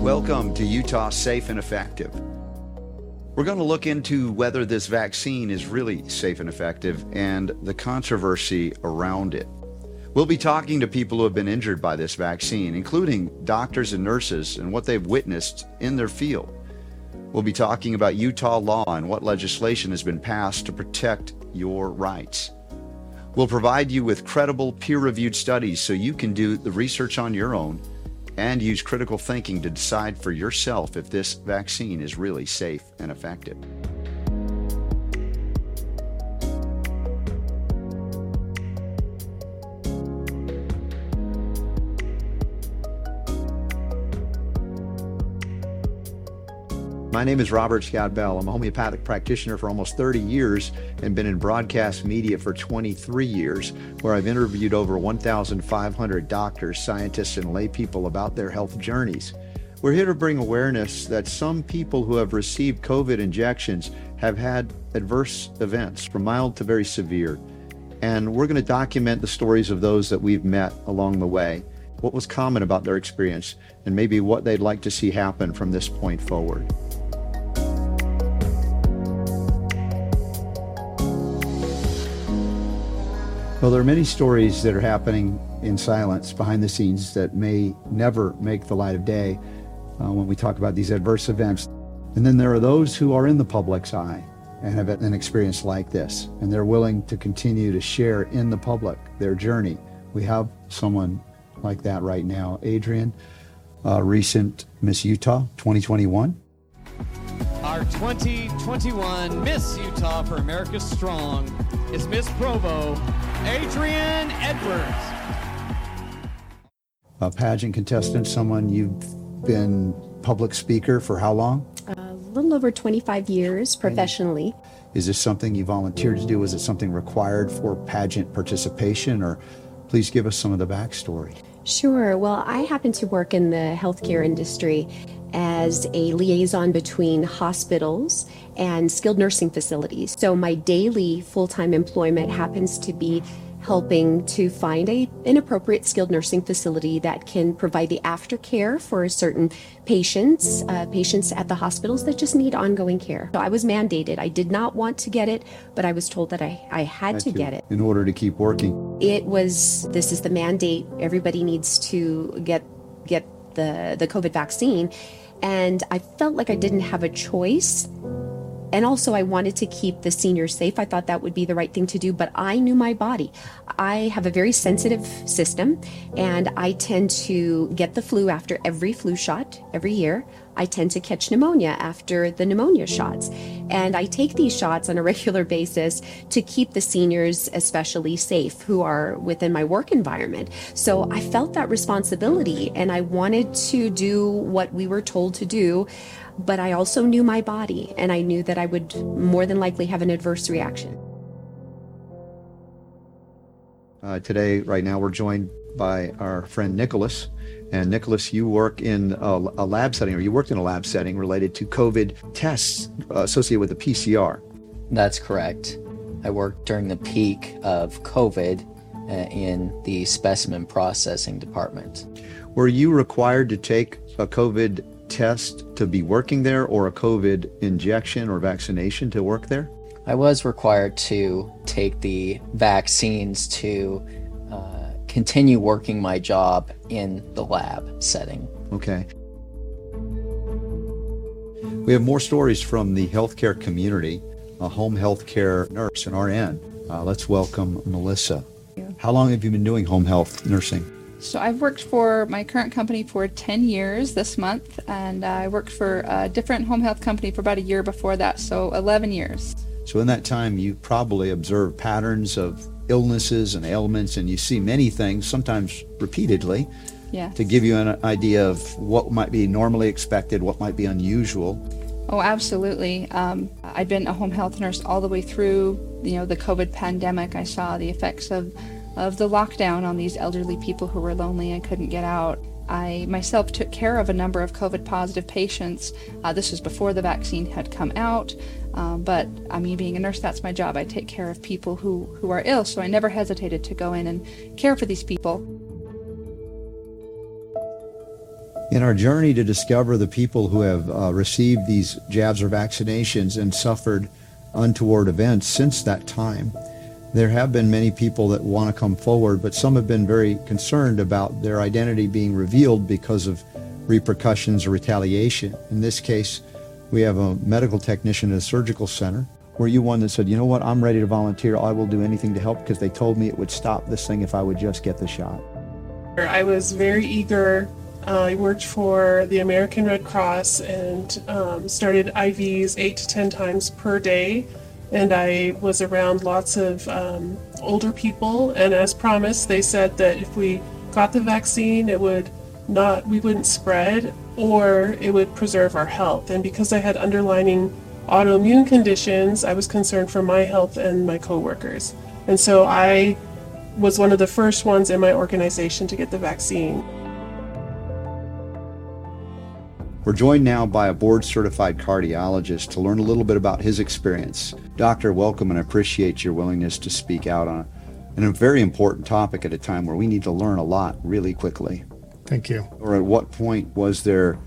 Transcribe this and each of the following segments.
Welcome to Utah Safe and Effective. We're going to look into whether this vaccine is really safe and effective and the controversy around it. We'll be talking to people who have been injured by this vaccine, including doctors and nurses, and what they've witnessed in their field. We'll be talking about Utah law and what legislation has been passed to protect your rights. We'll provide you with credible, peer reviewed studies so you can do the research on your own and use critical thinking to decide for yourself if this vaccine is really safe and effective. My name is Robert Scott Bell. I'm a homeopathic practitioner for almost 30 years and been in broadcast media for 23 years, where I've interviewed over 1,500 doctors, scientists, and lay people about their health journeys. We're here to bring awareness that some people who have received COVID injections have had adverse events, from mild to very severe. And we're going to document the stories of those that we've met along the way, what was common about their experience, and maybe what they'd like to see happen from this point forward. Well, there are many stories that are happening in silence behind the scenes that may never make the light of day uh, when we talk about these adverse events. And then there are those who are in the public's eye and have an experience like this, and they're willing to continue to share in the public their journey. We have someone like that right now. Adrian, uh, recent Miss Utah 2021. Our 2021 Miss Utah for America Strong is Miss Provo, Adrian Edwards. A pageant contestant, someone you've been public speaker for how long? A little over 25 years professionally. Is this something you volunteered to do? Was it something required for pageant participation? Or please give us some of the backstory. Sure. Well, I happen to work in the healthcare industry as a liaison between hospitals and skilled nursing facilities. So my daily full time employment happens to be helping to find a an appropriate skilled nursing facility that can provide the aftercare for certain patients, uh, patients at the hospitals that just need ongoing care. So I was mandated. I did not want to get it, but I was told that I, I had, had to, to get it in order to keep working. It was this is the mandate. Everybody needs to get get the the COVID vaccine, and I felt like I didn't have a choice. And also, I wanted to keep the seniors safe. I thought that would be the right thing to do, but I knew my body. I have a very sensitive system, and I tend to get the flu after every flu shot every year. I tend to catch pneumonia after the pneumonia shots. And I take these shots on a regular basis to keep the seniors, especially safe, who are within my work environment. So I felt that responsibility and I wanted to do what we were told to do. But I also knew my body and I knew that I would more than likely have an adverse reaction. Uh, today, right now, we're joined by our friend Nicholas. And Nicholas, you work in a, a, lab setting, or you worked in a lab setting related to COVID tests uh, associated with the PCR. That's correct. I worked during the peak of COVID uh, in the specimen processing department. Were you required to take a COVID test to be working there, or a COVID injection or vaccination to work there? I was required to take the vaccines to continue working my job in the lab setting. Okay. We have more stories from the healthcare community, a home healthcare nurse, an RN. Uh, let's welcome Melissa. How long have you been doing home health nursing? So I've worked for my current company for 10 years this month, and I worked for a different home health company for about a year before that, so 11 years. So in that time, you probably observed patterns of illnesses and ailments, and you see many things, sometimes repeatedly, yes. to give you an idea of what might be normally expected, what might be unusual. Oh, absolutely. Um, I'd been a home health nurse all the way through, you know, the COVID pandemic. I saw the effects of, of the lockdown on these elderly people who were lonely and couldn't get out. I myself took care of a number of COVID positive patients. Uh, this was before the vaccine had come out. Um, but I mean, being a nurse, that's my job. I take care of people who, who are ill, so I never hesitated to go in and care for these people. In our journey to discover the people who have uh, received these jabs or vaccinations and suffered untoward events since that time, there have been many people that want to come forward, but some have been very concerned about their identity being revealed because of repercussions or retaliation. In this case, we have a medical technician at a surgical center. Were you one that said, you know what, I'm ready to volunteer. I will do anything to help because they told me it would stop this thing if I would just get the shot? I was very eager. Uh, I worked for the American Red Cross and um, started IVs eight to 10 times per day and I was around lots of um, older people. And as promised, they said that if we got the vaccine, it would not, we wouldn't spread or it would preserve our health. And because I had underlining autoimmune conditions, I was concerned for my health and my coworkers. And so I was one of the first ones in my organization to get the vaccine. We're joined now by a board certified cardiologist to learn a little bit about his experience. Doctor, welcome and appreciate your willingness to speak out on, on a very important topic at a time where we need to learn a lot really quickly. Thank you. Or at what point was there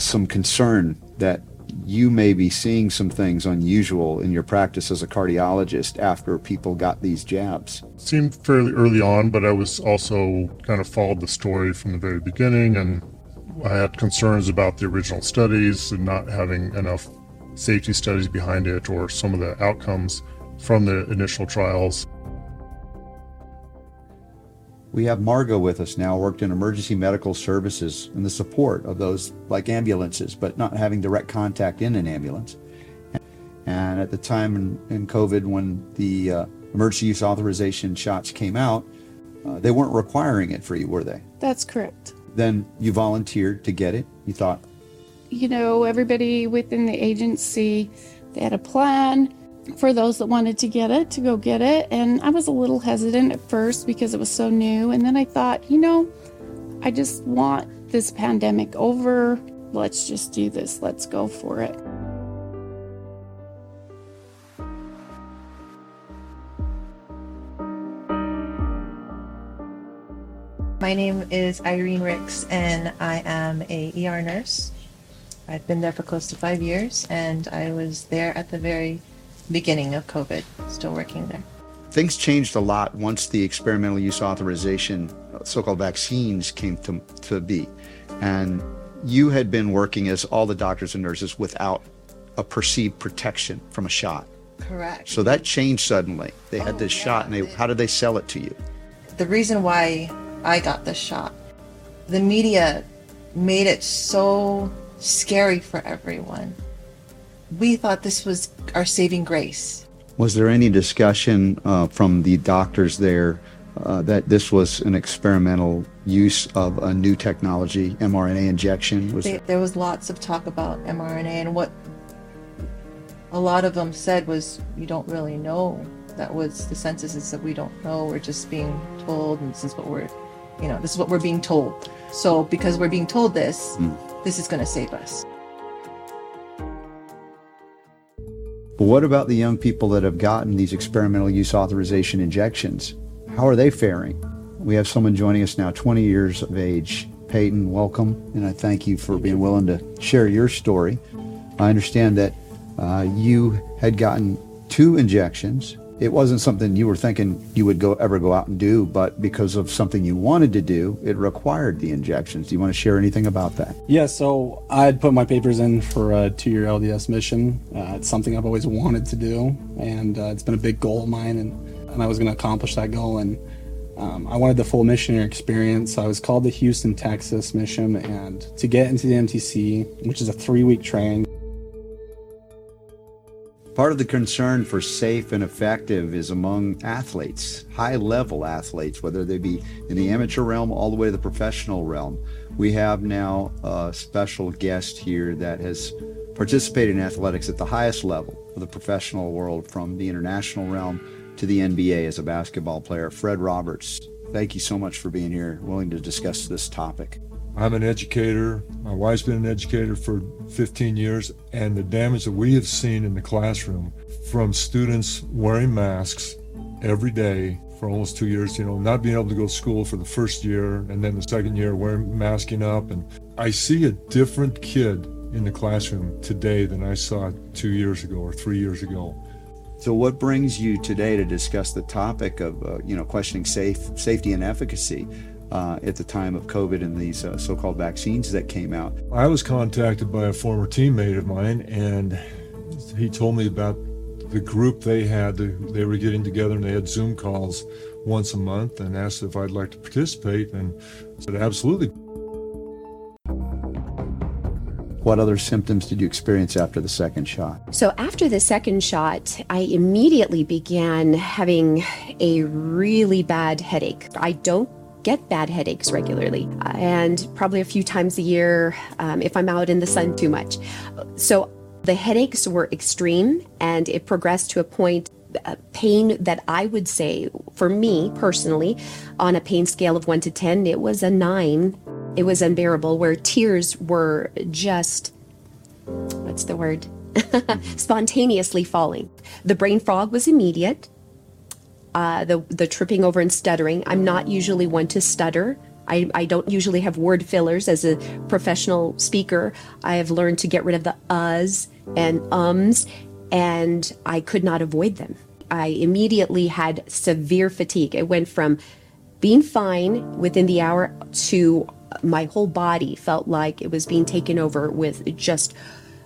some concern that you may be seeing some things unusual in your practice as a cardiologist after people got these jabs? It Seemed fairly early on, but I was also kind of followed the story from the very beginning and I had concerns about the original studies and not having enough safety studies behind it or some of the outcomes from the initial trials. We have Margot with us now, worked in emergency medical services and the support of those like ambulances, but not having direct contact in an ambulance. And at the time in, in COVID, when the uh, emergency use authorization shots came out, uh, they weren't requiring it for you, were they? That's correct. Then you volunteered to get it. You thought, you know, everybody within the agency, they had a plan for those that wanted to get it to go get it. And I was a little hesitant at first because it was so new. And then I thought, you know, I just want this pandemic over. Let's just do this. Let's go for it. My name is Irene Ricks, and I am a ER nurse. I've been there for close to five years, and I was there at the very beginning of COVID, still working there. Things changed a lot once the experimental use authorization, so-called vaccines, came to, to be. And you had been working as all the doctors and nurses without a perceived protection from a shot. Correct. So that changed suddenly. They had Oh, this yeah. shot, and they, how did they sell it to you? The reason why I got the shot, the media made it so scary for everyone. We thought this was our saving grace. Was there any discussion uh, from the doctors there uh, that this was an experimental use of a new technology, mRNA injection? Was They, there was lots of talk about mRNA, and what a lot of them said was, "We don't really know." That was the census is that we don't know. We're just being told, and this is what we're, you know, this is what we're being told. So because we're being told this, this is going to save us. But what about the young people that have gotten these experimental use authorization injections? How are they faring? We have someone joining us now, 20 years of age. Peyton, welcome, and I thank you for being willing to share your story. I understand that uh, you had gotten two injections. It wasn't something you were thinking you would go ever go out and do, but because of something you wanted to do, it required the injections. Do you want to share anything about that? Yeah, so I'd put my papers in for a two-year LDS mission. Uh, it's something I've always wanted to do, and uh, it's been a big goal of mine, and, and I was going to accomplish that goal. And um, I wanted the full missionary experience. So I was called the Houston, Texas mission, and to get into the MTC, which is a three-week training, Part of the concern for safe and effective is among athletes, high level athletes, whether they be in the amateur realm all the way to the professional realm. We have now a special guest here that has participated in athletics at the highest level of the professional world, from the international realm to the NBA as a basketball player. Fred Roberts, thank you so much for being here, willing to discuss this topic. I'm an educator. My wife's been an educator for 15 years, and the damage that we have seen in the classroom from students wearing masks every day for almost two years, you know, not being able to go to school for the first year and then the second year wearing masking up. And I see a different kid in the classroom today than I saw two years ago or three years ago. So, what brings you today to discuss the topic of, uh, you know, questioning safe, safety and efficacy uh, at the time of COVID and these uh, so-called vaccines that came out? I was contacted by a former teammate of mine, and he told me about the group they had. They were getting together and they had Zoom calls once a month, and asked if I'd like to participate, and I said absolutely. What other symptoms did you experience after the second shot? So, after the second shot, I immediately began having a really bad headache. I don't get bad headaches regularly, and probably a few times a year um, if I'm out in the sun too much. So, the headaches were extreme, and it progressed to a point uh, pain that I would say, for me personally, on a pain scale of one to 10, it was a nine it was unbearable, where tears were just, what's the word? Spontaneously falling. The brain fog was immediate. Uh, the the tripping over and stuttering. I'm not usually one to stutter. I, I don't usually have word fillers as a professional speaker. I have learned to get rid of the uhs and ums, and I could not avoid them. I immediately had severe fatigue. It went from being fine within the hour to my whole body felt like it was being taken over with just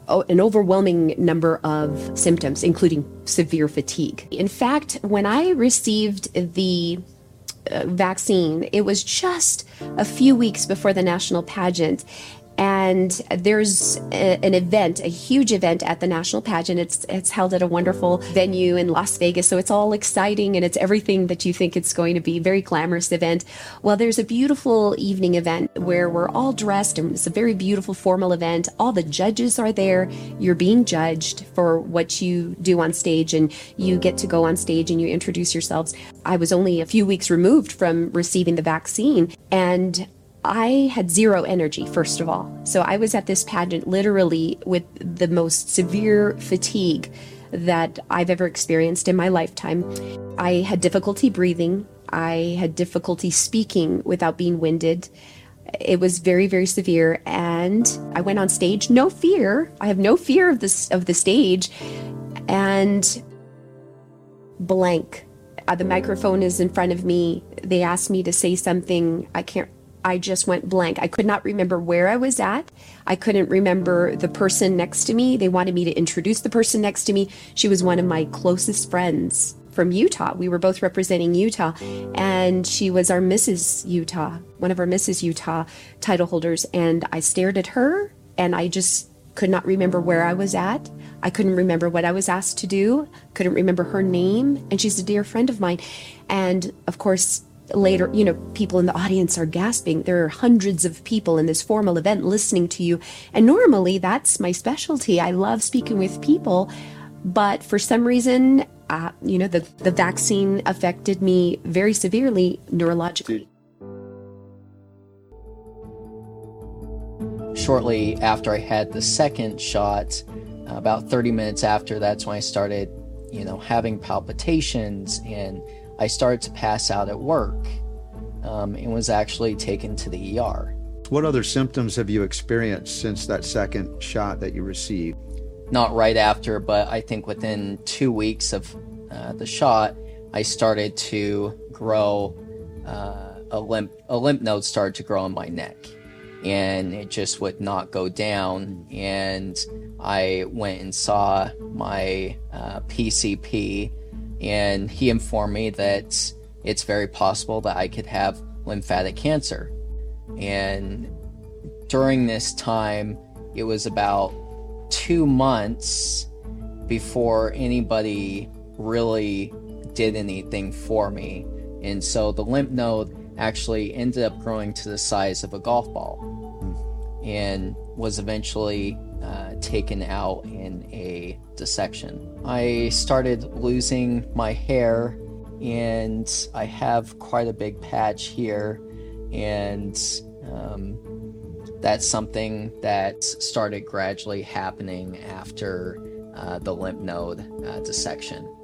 an overwhelming number of symptoms, including severe fatigue. In fact, when I received the uh, vaccine, it was just a few weeks before the national pageant and there's a, an event, a huge event at the national pageant. It's it's held at a wonderful venue in Las Vegas, so it's all exciting and it's everything that you think it's going to be. Very glamorous event. Well, there's a beautiful evening event where we're all dressed, and it's a very beautiful formal event. All the judges are there. You're being judged for what you do on stage, and you get to go on stage and you introduce yourselves. I was only a few weeks removed from receiving the vaccine, and I had zero energy, first of all. So I was at this pageant literally with the most severe fatigue that I've ever experienced in my lifetime. I had difficulty breathing, I had difficulty speaking without being winded. It was very, very severe, and I went on stage. No fear. I have no fear of this of the stage, and blank. Uh, the microphone is in front of me. They asked me to say something. I can't I just went blank. I could not remember where I was at. I couldn't remember the person next to me. They wanted me to introduce the person next to me. She was one of my closest friends from Utah. We were both representing Utah, and she was our Mrs. Utah, one of our Mrs. Utah title holders. And I stared at her, and I just could not remember where I was at. I couldn't remember what I was asked to do, couldn't remember her name, and she's a dear friend of mine. And of course, later, you know, people in the audience are gasping. There are hundreds of people in this formal event listening to you. And normally that's my specialty. I love speaking with people. But for some reason, uh, you know, the, the vaccine affected me very severely neurologically. Shortly after I had the second shot, about 30 minutes after, that's when I started, you know, having palpitations and I started to pass out at work um, and was actually taken to the ER. What other symptoms have you experienced since that second shot that you received? Not right after, but I think within two weeks of uh, the shot, I started to grow uh, a lymph a lymph node started to grow on my neck, and it just would not go down. And I went and saw my uh, PCP and he informed me that it's very possible that I could have lymphatic cancer. And during this time, it was about two months before anybody really did anything for me. And so the lymph node actually ended up growing to the size of a golf ball and was eventually uh, taken out in a dissection. I started losing my hair, and I have quite a big patch here, and um, that's something that started gradually happening after uh, the lymph node uh, dissection.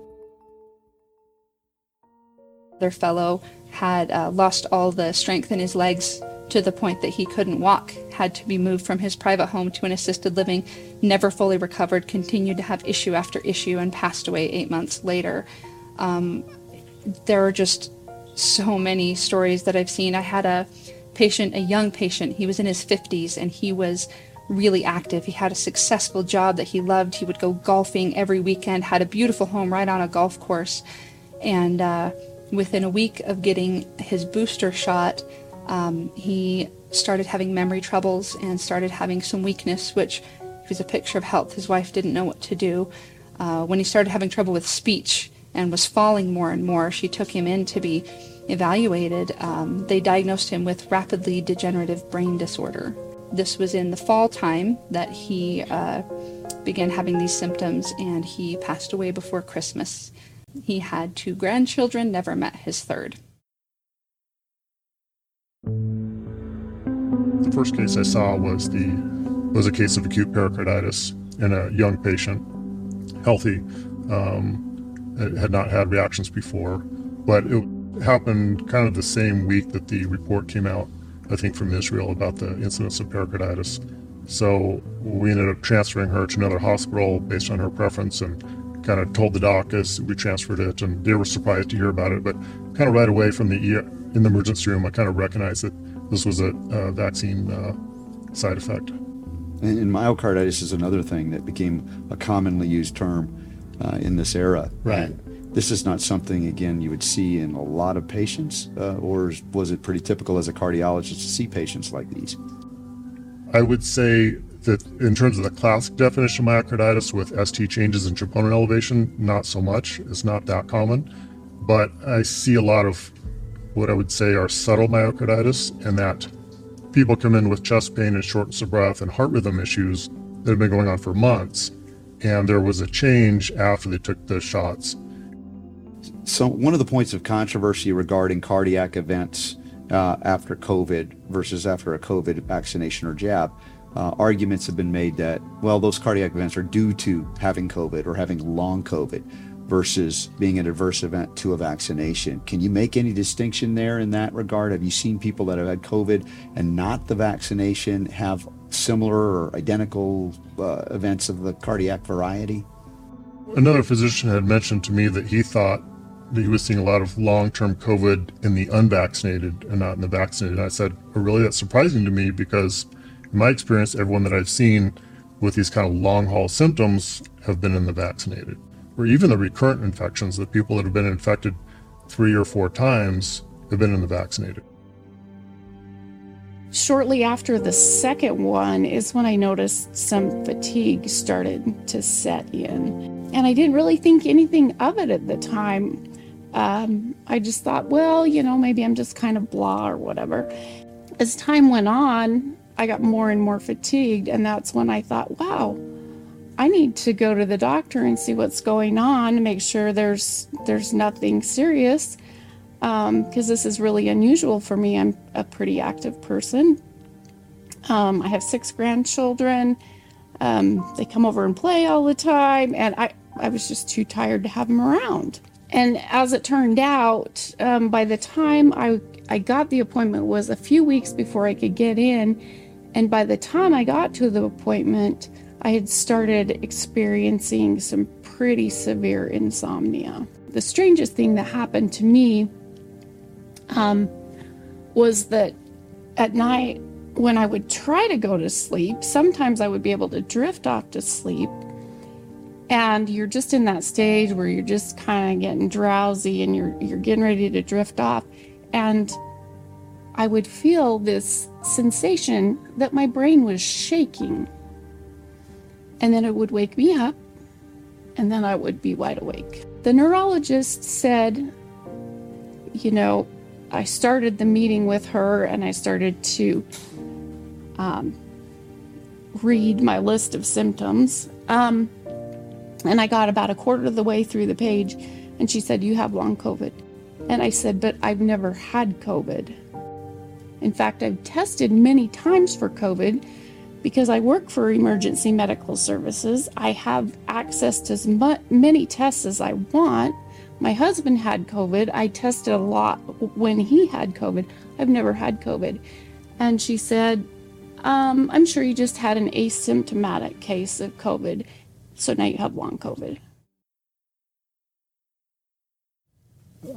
Their fellow had uh, lost all the strength in his legs to the point that he couldn't walk, had to be moved from his private home to an assisted living, never fully recovered, continued to have issue after issue, and passed away eight months later. Um, there are just so many stories that I've seen. I had a patient, a young patient, he was in his 50s and he was really active. He had a successful job that he loved. He would go golfing every weekend, had a beautiful home right on a golf course. And uh, within a week of getting his booster shot, um, he started having memory troubles and started having some weakness, which he was a picture of health. His wife didn't know what to do. Uh, when he started having trouble with speech and was falling more and more, she took him in to be evaluated. Um, they diagnosed him with rapidly degenerative brain disorder. This was in the fall time that he uh, began having these symptoms, and he passed away before Christmas. He had two grandchildren, never met his third. The first case I saw was the was a case of acute pericarditis in a young patient, healthy, um, had not had reactions before, but it happened kind of the same week that the report came out, I think from Israel about the incidence of pericarditis. So we ended up transferring her to another hospital based on her preference and kind of told the doc as we transferred it, and they were surprised to hear about it. But kind of right away from the ER, in the emergency room, I kind of recognized that this was a, a vaccine uh, side effect. And, and, myocarditis is another thing that became a commonly used term uh, in this era. Right. And this is not something, again, you would see in a lot of patients, uh, or was it pretty typical as a cardiologist to see patients like these? I would say that in terms of the classic definition of myocarditis with ST changes in troponin elevation, not so much. It's not that common. But I see a lot of what I would say are subtle myocarditis, and that people come in with chest pain and shortness of breath and heart rhythm issues that have been going on for months. And there was a change after they took the shots. So, one of the points of controversy regarding cardiac events uh, after COVID versus after a COVID vaccination or jab, uh, arguments have been made that, well, those cardiac events are due to having COVID or having long COVID versus being an adverse event to a vaccination. Can you make any distinction there in that regard? Have you seen people that have had COVID and not the vaccination have similar or identical uh, events of the cardiac variety? Another physician had mentioned to me that he thought that he was seeing a lot of long-term COVID in the unvaccinated and not in the vaccinated. And I said, oh, really, that's surprising to me because in my experience, everyone that I've seen with these kind of long haul symptoms have been in the vaccinated or even the recurrent infections, the people that have been infected three or four times have been in the vaccinated. Shortly after the second one is when I noticed some fatigue started to set in. And I didn't really think anything of it at the time. Um, I just thought, well, you know, maybe I'm just kind of blah or whatever. As time went on, I got more and more fatigued. And that's when I thought, wow, I need to go to the doctor and see what's going on to make sure there's there's nothing serious because um, this is really unusual for me. I'm a pretty active person. Um, I have six grandchildren. Um, they come over and play all the time, and I I was just too tired to have them around. And as it turned out, um, by the time I I got the appointment was a few weeks before I could get in, and by the time I got to the appointment I had started experiencing some pretty severe insomnia. The strangest thing that happened to me um, was that at night, when I would try to go to sleep, sometimes I would be able to drift off to sleep. And you're just in that stage where you're just kind of getting drowsy and you're you're getting ready to drift off. And I would feel this sensation that my brain was shaking and then it would wake me up, and then I would be wide awake. The neurologist said, you know, I started the meeting with her and I started to um, read my list of symptoms. Um, and I got about a quarter of the way through the page, and she said, You have long COVID. And I said, But I've never had COVID. In fact, I've tested many times for COVID because I work for emergency medical services, I have access to as many tests as I want, My husband had COVID. I tested a lot when he had COVID. I've never had COVID. And she said, um, I'm sure you just had an asymptomatic case of COVID. So now you have long COVID.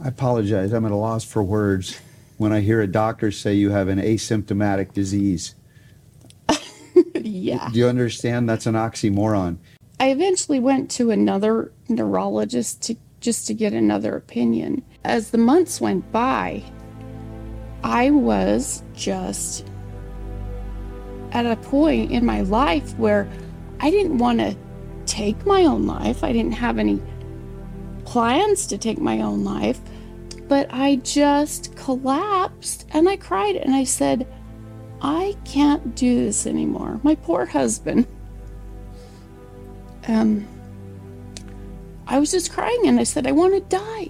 I apologize. I'm at a loss for words when I hear a doctor say you have an asymptomatic disease. yeah. Do you understand? That's an oxymoron. I eventually went to another neurologist to just to get another opinion. As the months went by, I was just at a point in my life where I didn't want to take my own life. I didn't have any plans to take my own life, but I just collapsed and I cried and I said, I can't do this anymore. My poor husband. Um, I was just crying and I said, I want to die.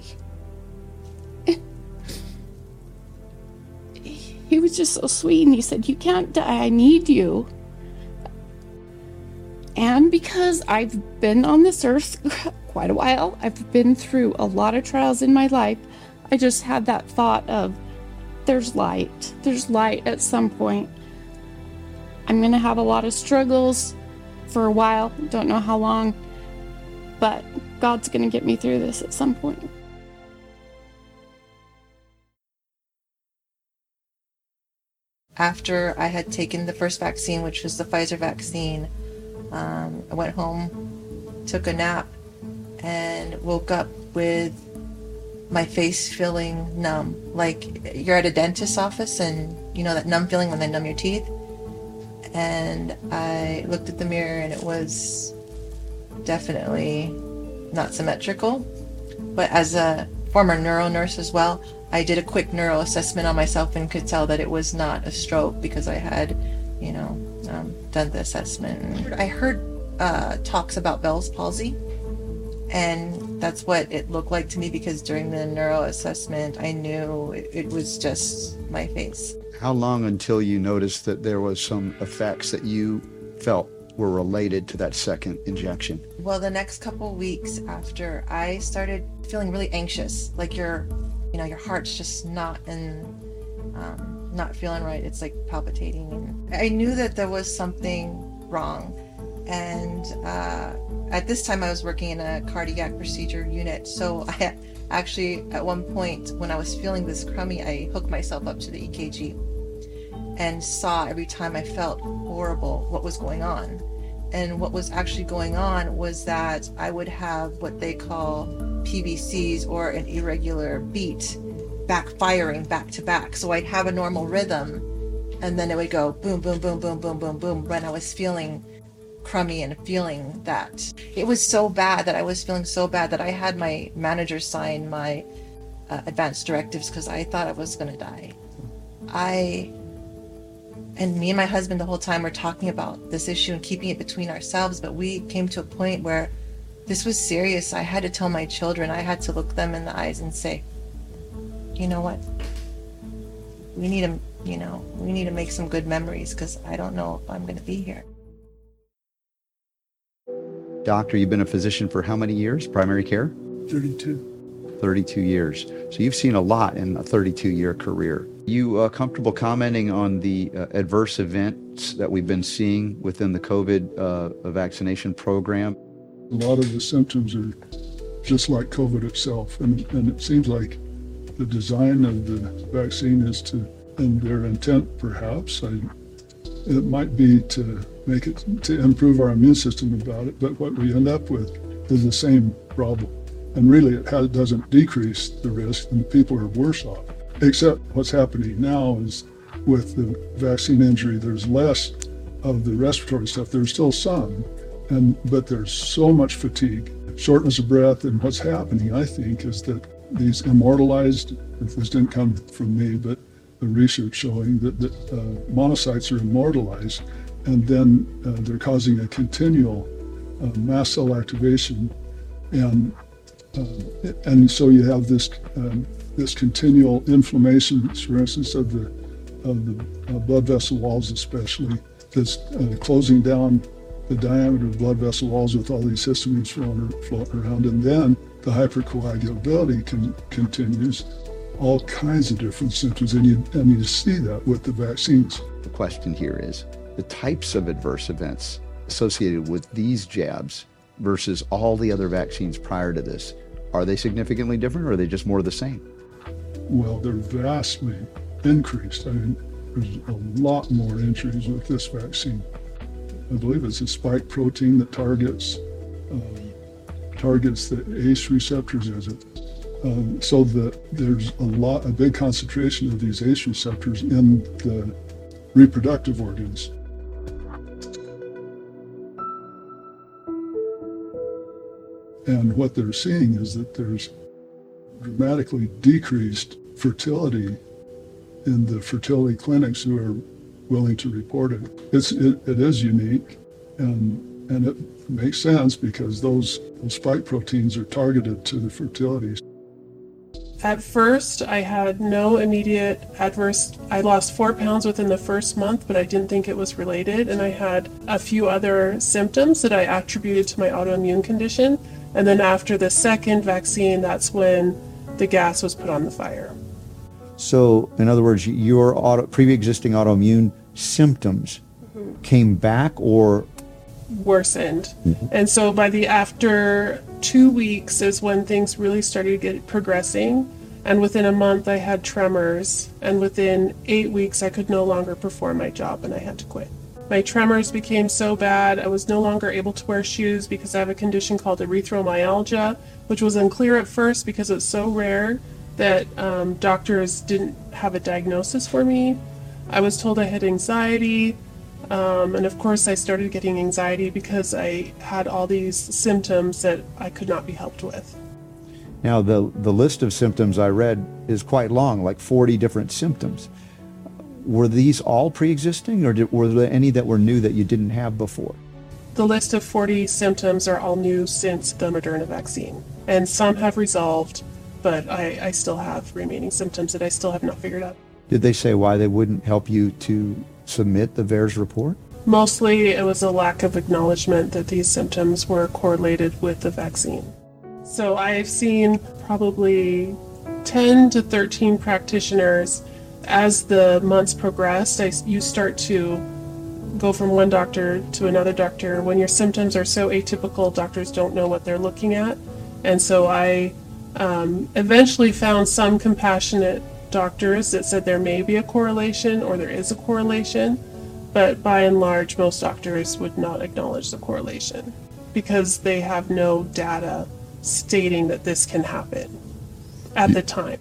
he was just so sweet and he said, You can't die. I need you. And because I've been on this earth quite a while, I've been through a lot of trials in my life, I just had that thought of there's light. There's light at some point. I'm going to have a lot of struggles for a while, don't know how long, but God's going to get me through this at some point. After I had taken the first vaccine, which was the Pfizer vaccine, um, I went home, took a nap, and woke up with my face feeling numb. Like you're at a dentist's office and you know that numb feeling when they numb your teeth. And I looked at the mirror and it was definitely not symmetrical. But as a former neuro nurse as well, I did a quick neuro assessment on myself and could tell that it was not a stroke because I had, you know, um, done the assessment. I heard uh, talks about Bell's palsy, and that's what it looked like to me because during the neuro assessment, I knew it, it was just my face. How long until you noticed that there was some effects that you felt were related to that second injection? Well, the next couple weeks after, I started feeling really anxious, like your, you know, your heart's just not in, um, not feeling right. It's like palpitating, I knew that there was something wrong. And uh, at this time, I was working in a cardiac procedure unit, so I actually, at one point, when I was feeling this crummy, I hooked myself up to the EKG and saw every time I felt horrible what was going on. And what was actually going on was that I would have what they call PVCs or an irregular beat backfiring back to back. So I'd have a normal rhythm and then it would go boom, boom, boom, boom, boom, boom, boom when I was feeling crummy and feeling that. It was so bad that I was feeling so bad that I had my manager sign my uh, advanced directives because I thought I was going to die. I and me and my husband the whole time were talking about this issue and keeping it between ourselves but we came to a point where this was serious i had to tell my children i had to look them in the eyes and say you know what we need to you know we need to make some good memories because i don't know if i'm going to be here Doctor, you've been a physician for how many years? Primary care? 32. 32 years. So you've seen a lot in a 32 year career. You uh, comfortable commenting on the uh, adverse events that we've been seeing within the COVID uh, vaccination program? A lot of the symptoms are just like COVID itself, and, and it seems like the design of the vaccine is to, and their intent perhaps, I, it might be to make it to improve our immune system about it, but what we end up with is the same problem. And really, it has, doesn't decrease the risk, and people are worse off. Except what's happening now is with the vaccine injury, there's less of the respiratory stuff. There's still some, and but there's so much fatigue, shortness of breath, and what's happening, I think, is that these immortalized. This didn't come from me, but research showing that, that uh, monocytes are immortalized, and then uh, they're causing a continual uh, mast cell activation, and uh, and so you have this um, this continual inflammation, for instance, of the of the uh, blood vessel walls, especially that's closing down the diameter of blood vessel walls with all these histamines flowing, floating around, and then the hypercoagulability con- continues, all kinds of different symptoms, and you and you see that with the vaccines. The question here is the types of adverse events associated with these jabs versus all the other vaccines prior to this. Are they significantly different or are they just more of the same? Well, they're vastly increased. I mean, there's a lot more injuries with this vaccine. I believe it's a spike protein that targets um, targets the ACE receptors, is it? Um, so that there's a lot, a big concentration of these ACE receptors in the reproductive organs. And what they're seeing is that there's dramatically decreased fertility in the fertility clinics who are willing to report it. It's, it, it is unique and, and it makes sense because those, those spike proteins are targeted to the fertility. At first, I had no immediate adverse. I lost four pounds within the first month, but I didn't think it was related. And I had a few other symptoms that I attributed to my autoimmune condition. And then after the second vaccine, that's when the gas was put on the fire. So, in other words, your auto, pre-existing autoimmune symptoms mm-hmm. came back or worsened. Mm-hmm. And so by the after two weeks is when things really started to get progressing. And within a month, I had tremors. And within eight weeks, I could no longer perform my job and I had to quit. My tremors became so bad, I was no longer able to wear shoes because I have a condition called erythromyalgia, which was unclear at first because it's so rare that um, doctors didn't have a diagnosis for me. I was told I had anxiety. Um, and of course, I started getting anxiety because I had all these symptoms that I could not be helped with. Now, the, the list of symptoms I read is quite long, like 40 different symptoms. Were these all pre existing, or did, were there any that were new that you didn't have before? The list of 40 symptoms are all new since the Moderna vaccine, and some have resolved, but I, I still have remaining symptoms that I still have not figured out. Did they say why they wouldn't help you to submit the VAERS report? Mostly, it was a lack of acknowledgement that these symptoms were correlated with the vaccine. So I've seen probably 10 to 13 practitioners. As the months progressed, you start to go from one doctor to another doctor. When your symptoms are so atypical, doctors don't know what they're looking at. And so I um, eventually found some compassionate doctors that said there may be a correlation or there is a correlation, but by and large, most doctors would not acknowledge the correlation because they have no data stating that this can happen at the time.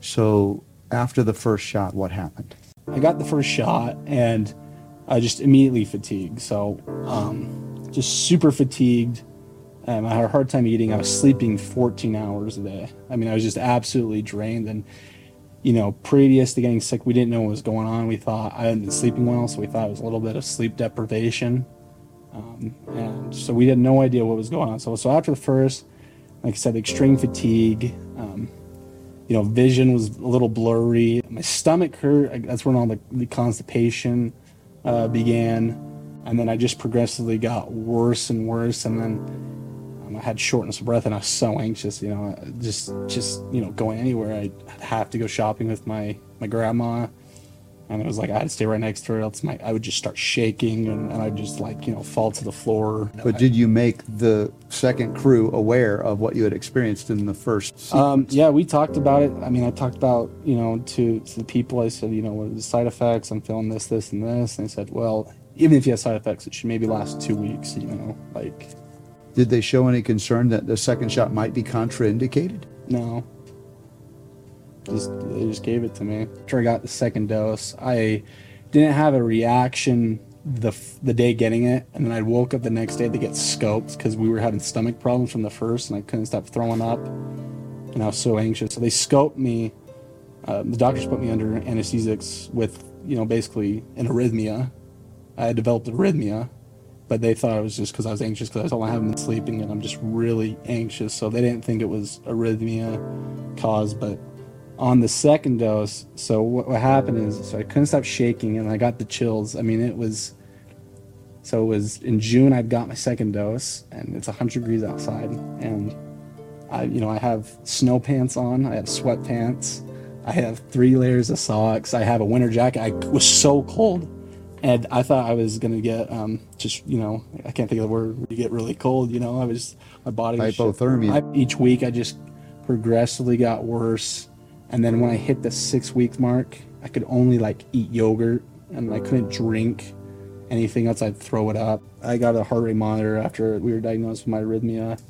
So, after the first shot, what happened? I got the first shot and I just immediately fatigued. So, um, just super fatigued. Um, I had a hard time eating. I was sleeping 14 hours a day. I mean, I was just absolutely drained. And, you know, previous to getting sick, we didn't know what was going on. We thought I hadn't been sleeping well, so we thought it was a little bit of sleep deprivation. Um, and so we had no idea what was going on. So, so after the first, like I said, extreme fatigue, um, you know, vision was a little blurry. My stomach hurt. That's when all the, the constipation uh, began. And then I just progressively got worse and worse. And then I had shortness of breath and I was so anxious, you know, just, just, you know, going anywhere. I'd have to go shopping with my, my grandma. And it was like I had to stay right next to her, else my I would just start shaking and, and I'd just like, you know, fall to the floor. But did you make the second crew aware of what you had experienced in the first? Um, yeah, we talked about it. I mean, I talked about, you know, to, to the people, I said, you know, what are the side effects? I'm feeling this, this, and this. And they said, well, even if you have side effects, it should maybe last two weeks, you know, like. Did they show any concern that the second shot might be contraindicated? No. Just, they just gave it to me. After I got the second dose, I didn't have a reaction the the day getting it, and then I woke up the next day to get scoped because we were having stomach problems from the first, and I couldn't stop throwing up, and I was so anxious. So they scoped me. Uh, the doctors put me under anesthesics with, you know, basically an arrhythmia. I had developed arrhythmia, but they thought it was just because I was anxious because I told them I haven't been sleeping and I'm just really anxious. So they didn't think it was arrhythmia caused, but on the second dose, so what, what happened is, so I couldn't stop shaking and I got the chills. I mean, it was, So it was in June I'd got my second dose, and it's 100 degrees outside, and I, you know, I have snow pants on, I have sweatpants, I have three layers of socks, I have a winter jacket. I was so cold, and I thought I was gonna get um, just, you know, I can't think of the word. You get really cold, you know. I was my body Hypothermia. Each week I just progressively got worse, and then when I hit the six week mark, I could only like eat yogurt, and I couldn't drink anything else. I'd throw it up. I got a heart rate monitor after we were diagnosed with my arrhythmia,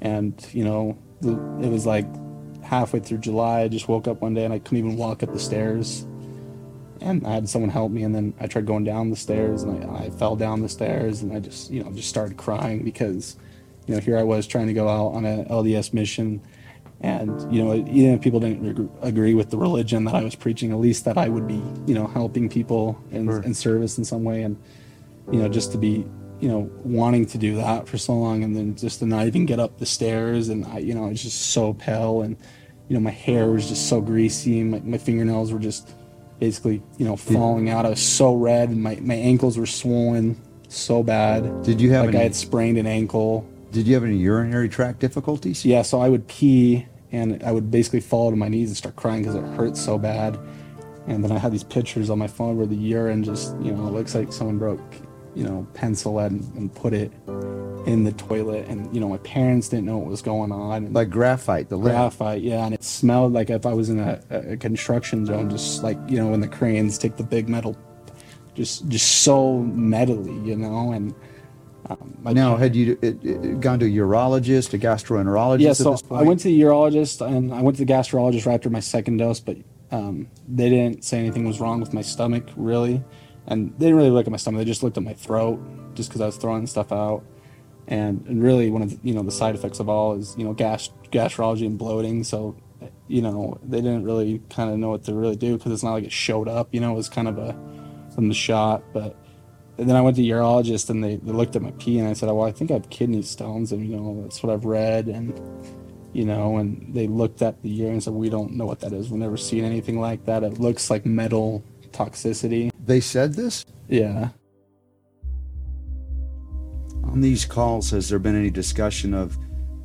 and you know, it was like halfway through July. I just woke up one day and I couldn't even walk up the stairs, and I had someone help me. And then I tried going down the stairs, and I, I fell down the stairs, and I just you know just started crying because you know here I was trying to go out on a LDS mission. And you know, even if people didn't ag- agree with the religion that I was preaching, at least that I would be, you know, helping people in, in service in some way, and you know, just to be, you know, wanting to do that for so long, and then just to not even get up the stairs, and I, you know, I was just so pale, and you know, my hair was just so greasy, and my, my fingernails were just basically, you know, falling out. I was so red, and my my ankles were swollen so bad. Did you have like I any- had sprained an ankle? Did you have any urinary tract difficulties? Yeah, so I would pee and I would basically fall to my knees and start crying because it hurt so bad. And then I had these pictures on my phone where the urine just, you know, looks like someone broke, you know, pencil and, and put it in the toilet. And, you know, my parents didn't know what was going on. And Like graphite, the lid. graphite, yeah. And it smelled like if I was in a, a construction zone, just like, you know, when the cranes take the big metal, just, just so metally, you know, and, um, Now, had you it, it, gone to a urologist, a gastroenterologist yeah, so I went to the urologist and I went to the gastrologist right after my second dose, but um, they didn't say anything was wrong with my stomach really, and they didn't really look at my stomach. They just looked at my throat, just because I was throwing stuff out, and, and really one of the, you know the side effects of all is you know gas gastrology and bloating. So you know they didn't really kind of know what to really do because it's not like it showed up. You know it was kind of a from the shot, but then I went to urologist and they, they looked at my pee and I said, oh, well, I think I have kidney stones and, you know, that's what I've read. And, you know, and they looked at the urine and said, we don't know what that is. We've never seen anything like that. It looks like metal toxicity. They said this? Yeah. On these calls, has there been any discussion of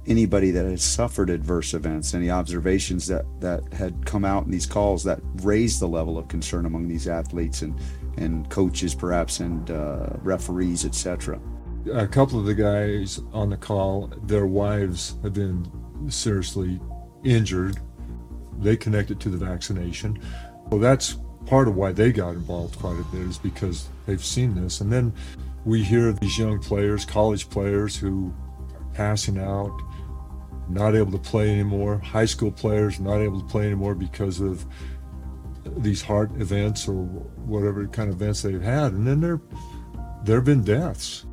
anybody that has suffered adverse events? Any observations that, that had come out in these calls that raised the level of concern among these athletes and, and coaches, perhaps, and uh, referees, etc.? A couple of the guys on the call, their wives have been seriously injured. They connected to the vaccination. Well, that's part of why they got involved quite a bit is because they've seen this. And then we hear these young players, college players who are passing out, not able to play anymore, high school players not able to play anymore because of these heart events or whatever kind of events they've had. And then there there have been deaths.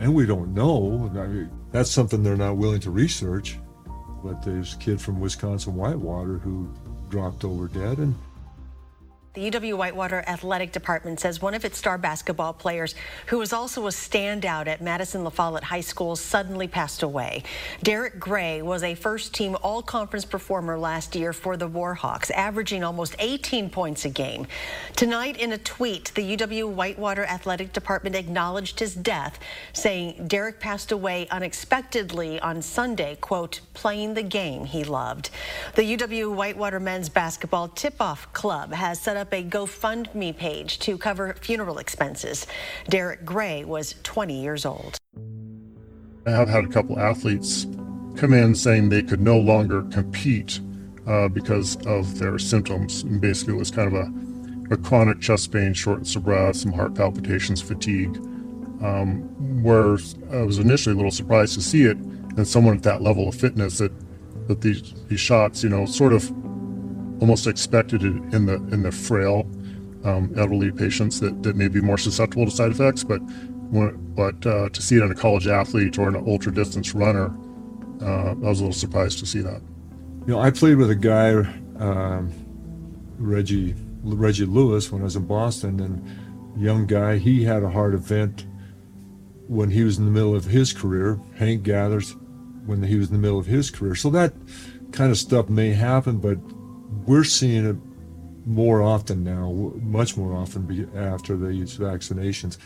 And we don't know. I mean, that's something they're not willing to research. But there's a kid from Wisconsin Whitewater who dropped over dead and The UW Whitewater Athletic Department says one of its star basketball players, who was also a standout at Madison La Follette High School, suddenly passed away. Derek Gray was a first team all conference performer last year for the Warhawks, averaging almost 18 points a game. Tonight, in a tweet, the UW Whitewater Athletic Department acknowledged his death, saying Derek passed away unexpectedly on Sunday, quote, playing the game he loved. The UW Whitewater men's basketball tip off club has set up a GoFundMe page to cover funeral expenses. Derek Gray was 20 years old. I have had a couple athletes come in saying they could no longer compete uh, because of their symptoms. And basically, it was kind of a, a chronic chest pain, shortness of breath, some heart palpitations, fatigue. Um, where I was initially a little surprised to see it in someone at that level of fitness that that these these shots, you know, sort of almost expected in the in the frail um, elderly patients that, that may be more susceptible to side effects. But when, but uh, to see it in a college athlete or an ultra distance runner, uh, I was a little surprised to see that. You know, I played with a guy, um, Reggie Reggie Lewis, when I was in Boston, and young guy. He had a heart event when he was in the middle of his career. Hank Gathers, when he was in the middle of his career. So that kind of stuff may happen, but we're seeing it more often now, much more often after these vaccinations.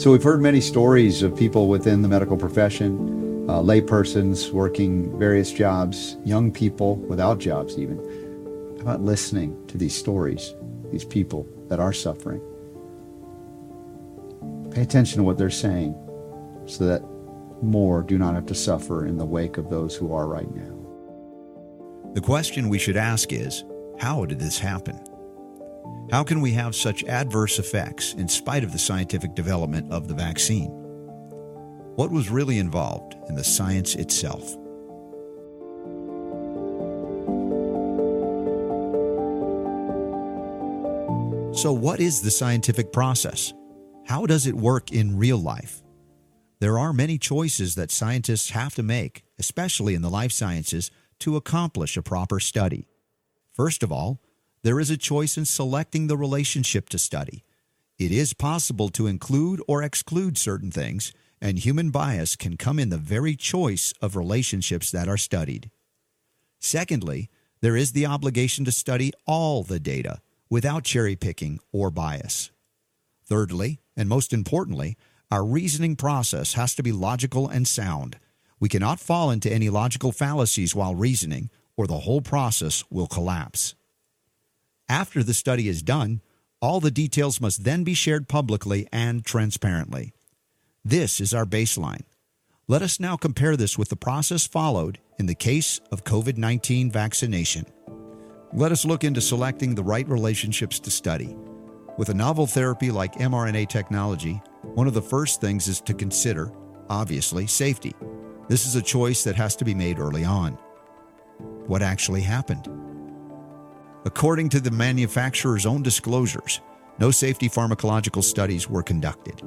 So we've heard many stories of people within the medical profession, uh, laypersons working various jobs, young people without jobs even. How about listening to these stories, these people that are suffering? Pay attention to what they're saying so that more do not have to suffer in the wake of those who are right now. The question we should ask is how did this happen? How can we have such adverse effects in spite of the scientific development of the vaccine? What was really involved in the science itself? So, what is the scientific process? How does it work in real life? There are many choices that scientists have to make, especially in the life sciences, to accomplish a proper study. First of all, there is a choice in selecting the relationship to study. It is possible to include or exclude certain things, and human bias can come in the very choice of relationships that are studied. Secondly, there is the obligation to study all the data without cherry picking or bias. Thirdly, and most importantly, our reasoning process has to be logical and sound. We cannot fall into any logical fallacies while reasoning, or the whole process will collapse. After the study is done, all the details must then be shared publicly and transparently. This is our baseline. Let us now compare this with the process followed in the case of COVID 19 vaccination. Let us look into selecting the right relationships to study. With a novel therapy like mRNA technology, one of the first things is to consider, obviously, safety. This is a choice that has to be made early on. What actually happened? According to the manufacturer's own disclosures, no safety pharmacological studies were conducted.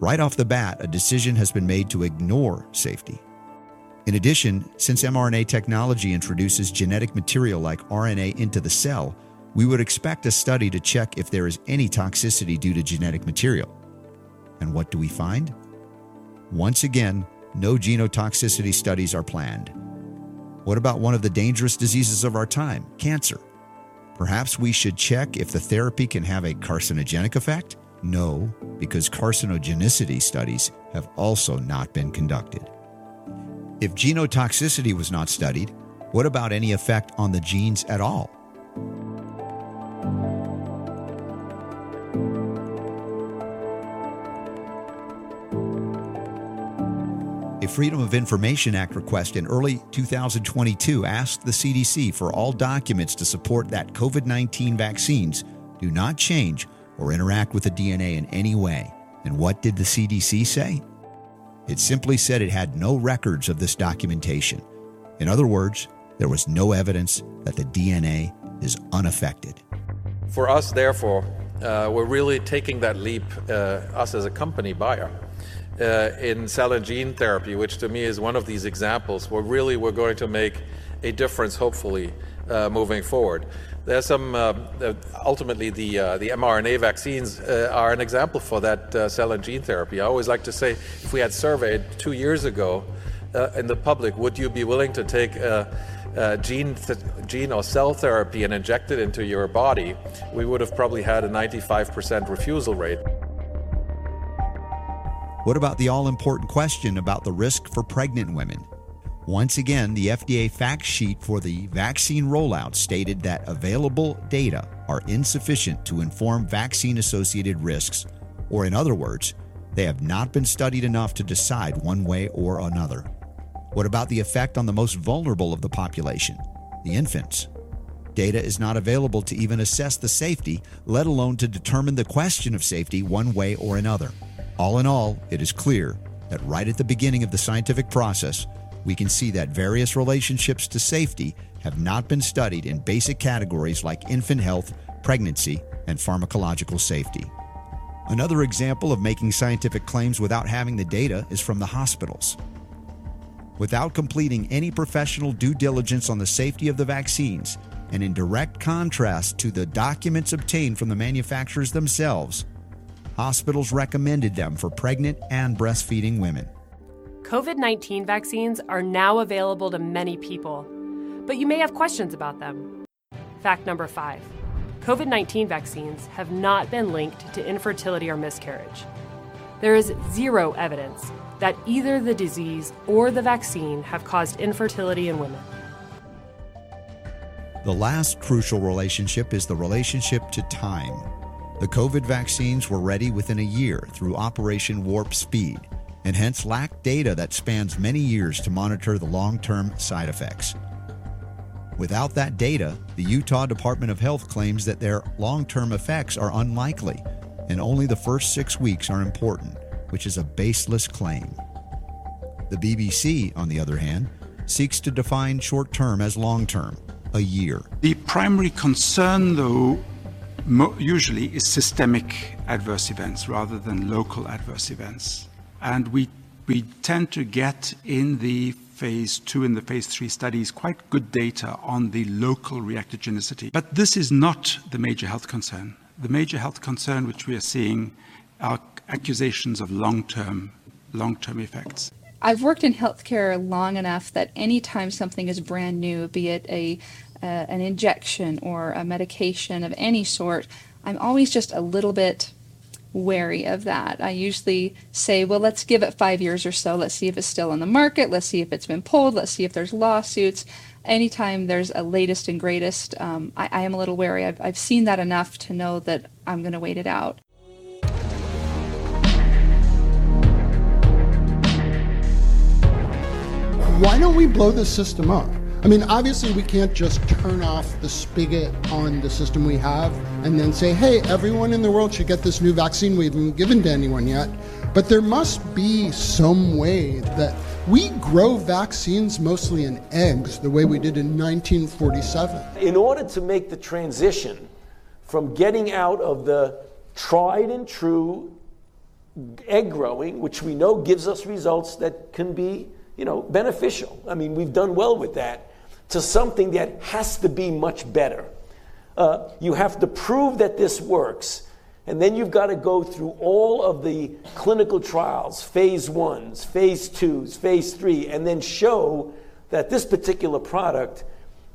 Right off the bat, a decision has been made to ignore safety. In addition, since mRNA technology introduces genetic material like RNA into the cell, we would expect a study to check if there is any toxicity due to genetic material. And what do we find? Once again, no genotoxicity studies are planned. What about one of the dangerous diseases of our time, cancer? Perhaps we should check if the therapy can have a carcinogenic effect? No, because carcinogenicity studies have also not been conducted. If genotoxicity was not studied, what about any effect on the genes at all? Freedom of Information Act request in early 2022 asked the CDC for all documents to support that COVID 19 vaccines do not change or interact with the DNA in any way. And what did the CDC say? It simply said it had no records of this documentation. In other words, there was no evidence that the DNA is unaffected. For us, therefore, uh, we're really taking that leap, uh, us as a company Bayer uh, in cell and gene therapy, which to me is one of these examples where really we're going to make a difference, hopefully, uh, moving forward. There's some, uh, ultimately, the, uh, the mRNA vaccines uh, are an example for that uh, cell and gene therapy. I always like to say if we had surveyed two years ago in the public, would you be willing to take gene, th- gene or cell therapy and inject it into your body, we would have probably had a 95% refusal rate. What about the all important question about the risk for pregnant women? Once again, the FDA fact sheet for the vaccine rollout stated that available data are insufficient to inform vaccine associated risks, or in other words, they have not been studied enough to decide one way or another. What about the effect on the most vulnerable of the population, the infants? Data is not available to even assess the safety, let alone to determine the question of safety one way or another. All in all, it is clear that right at the beginning of the scientific process, we can see that various relationships to safety have not been studied in basic categories like infant health, pregnancy, and pharmacological safety. Another example of making scientific claims without having the data is from the hospitals. Without completing any professional due diligence on the safety of the vaccines, and in direct contrast to the documents obtained from the manufacturers themselves, hospitals recommended them for pregnant and breastfeeding women. COVID 19 vaccines are now available to many people, but you may have questions about them. Fact number five COVID 19 vaccines have not been linked to infertility or miscarriage. there is zero evidence that either the disease or the vaccine have caused infertility in women. The last crucial relationship is the relationship to time. The COVID vaccines were ready within a year through Operation Warp Speed, and hence lacked data that spans many years to monitor the long term side effects. Without that data, the Utah Department of Health claims that their long term effects are unlikely, and only the first six weeks are important, which is a baseless claim. The BBC, on the other hand, seeks to define short term as long term, a year. The primary concern, though, usually is systemic adverse events rather than local adverse events. And we, we tend to get in the phase two and the phase three studies quite good data on the local reactogenicity. But this is not the major health concern. The major health concern which we are seeing are accusations of long-term, long-term effects. I've worked in healthcare long enough that anytime something is brand new, be it a uh, an injection or a medication of any sort, I'm always just a little bit wary of that. I usually say, well, let's give it five years or so. Let's see if it's still on the market. Let's see if it's been pulled. Let's see if there's lawsuits. Anytime there's a latest and greatest, um, I, I am a little wary. I've, I've seen that enough to know that I'm going to wait it out. why don't we blow this system up? I mean, obviously, we can't just turn off the spigot on the system we have and then say, hey, everyone in the world should get this new vaccine we haven't given to anyone yet. But there must be some way that we grow vaccines mostly in eggs, the way we did in 1947. In order to make the transition from getting out of the tried and true egg growing, which we know gives us results that can be you know, beneficial. I mean, we've done well with that, to something that has to be much better. Uh, you have to prove that this works, and then you've got to go through all of the clinical trials, phase ones, phase twos, phase three, and then show that this particular product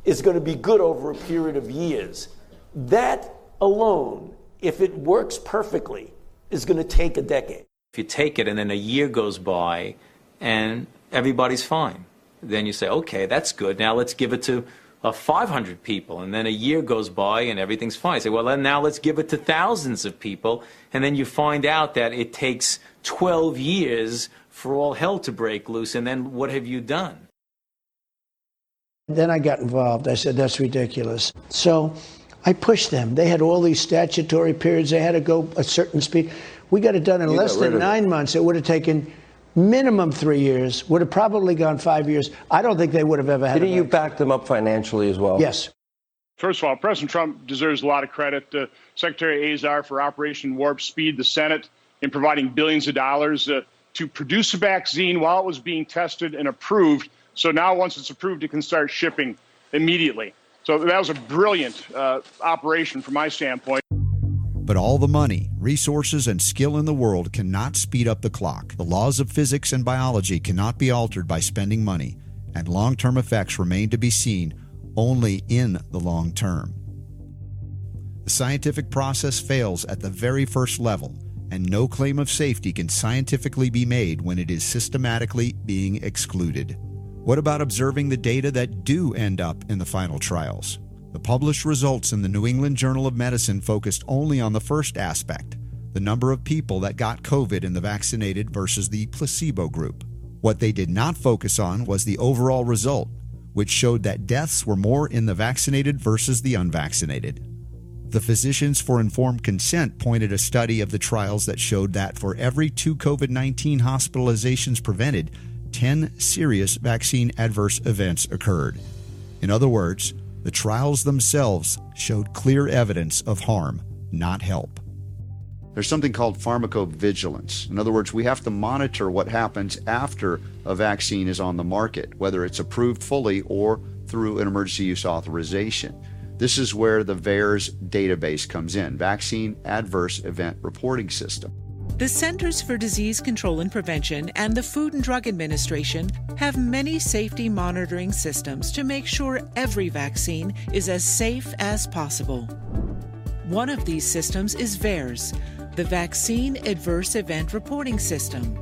is going to be good over a period of years. That alone, if it works perfectly, is going to take a decade. If you take it and then a year goes by and everybody's fine. Then you say, okay, that's good. Now let's give it to uh, 500 people. And then a year goes by and everything's fine. You say, well, then now let's give it to thousands of people. And then you find out that it takes 12 years for all hell to break loose. And then what have you done? Then I got involved. I said, that's ridiculous. So I pushed them. They had all these statutory periods. They had to go a certain speed. We got it done in You less than of it. nine months. It would have taken minimum three years, would have probably gone five years. I don't think they would have ever had Didn't a you back them up financially as well? Yes. First of all, President Trump deserves a lot of credit. Uh, Secretary Azar for Operation Warp Speed, the Senate, in providing billions of dollars uh, to produce a vaccine while it was being tested and approved. So now, once it's approved, it can start shipping immediately. So that was a brilliant uh, operation from my standpoint. But all the money, resources, and skill in the world cannot speed up the clock. The laws of physics and biology cannot be altered by spending money, and long term effects remain to be seen only in the long term. The scientific process fails at the very first level, and no claim of safety can scientifically be made when it is systematically being excluded. What about observing the data that do end up in the final trials? The published results in the New England Journal of Medicine focused only on the first aspect the number of people that got COVID in the vaccinated versus the placebo group. What they did not focus on was the overall result, which showed that deaths were more in the vaccinated versus the unvaccinated. The Physicians for Informed Consent pointed a study of the trials that showed that for every two COVID 19 hospitalizations prevented, 10 serious vaccine adverse events occurred. In other words, the trials themselves showed clear evidence of harm, not help. There's something called pharmacovigilance. In other words, we have to monitor what happens after a vaccine is on the market, whether it's approved fully or through an emergency use authorization. This is where the VAERS database comes in, Vaccine Adverse Event Reporting System. The Centers for Disease Control and Prevention and the Food and Drug Administration have many safety monitoring systems to make sure every vaccine is as safe as possible. One of these systems is VAERS, the Vaccine Adverse Event Reporting System.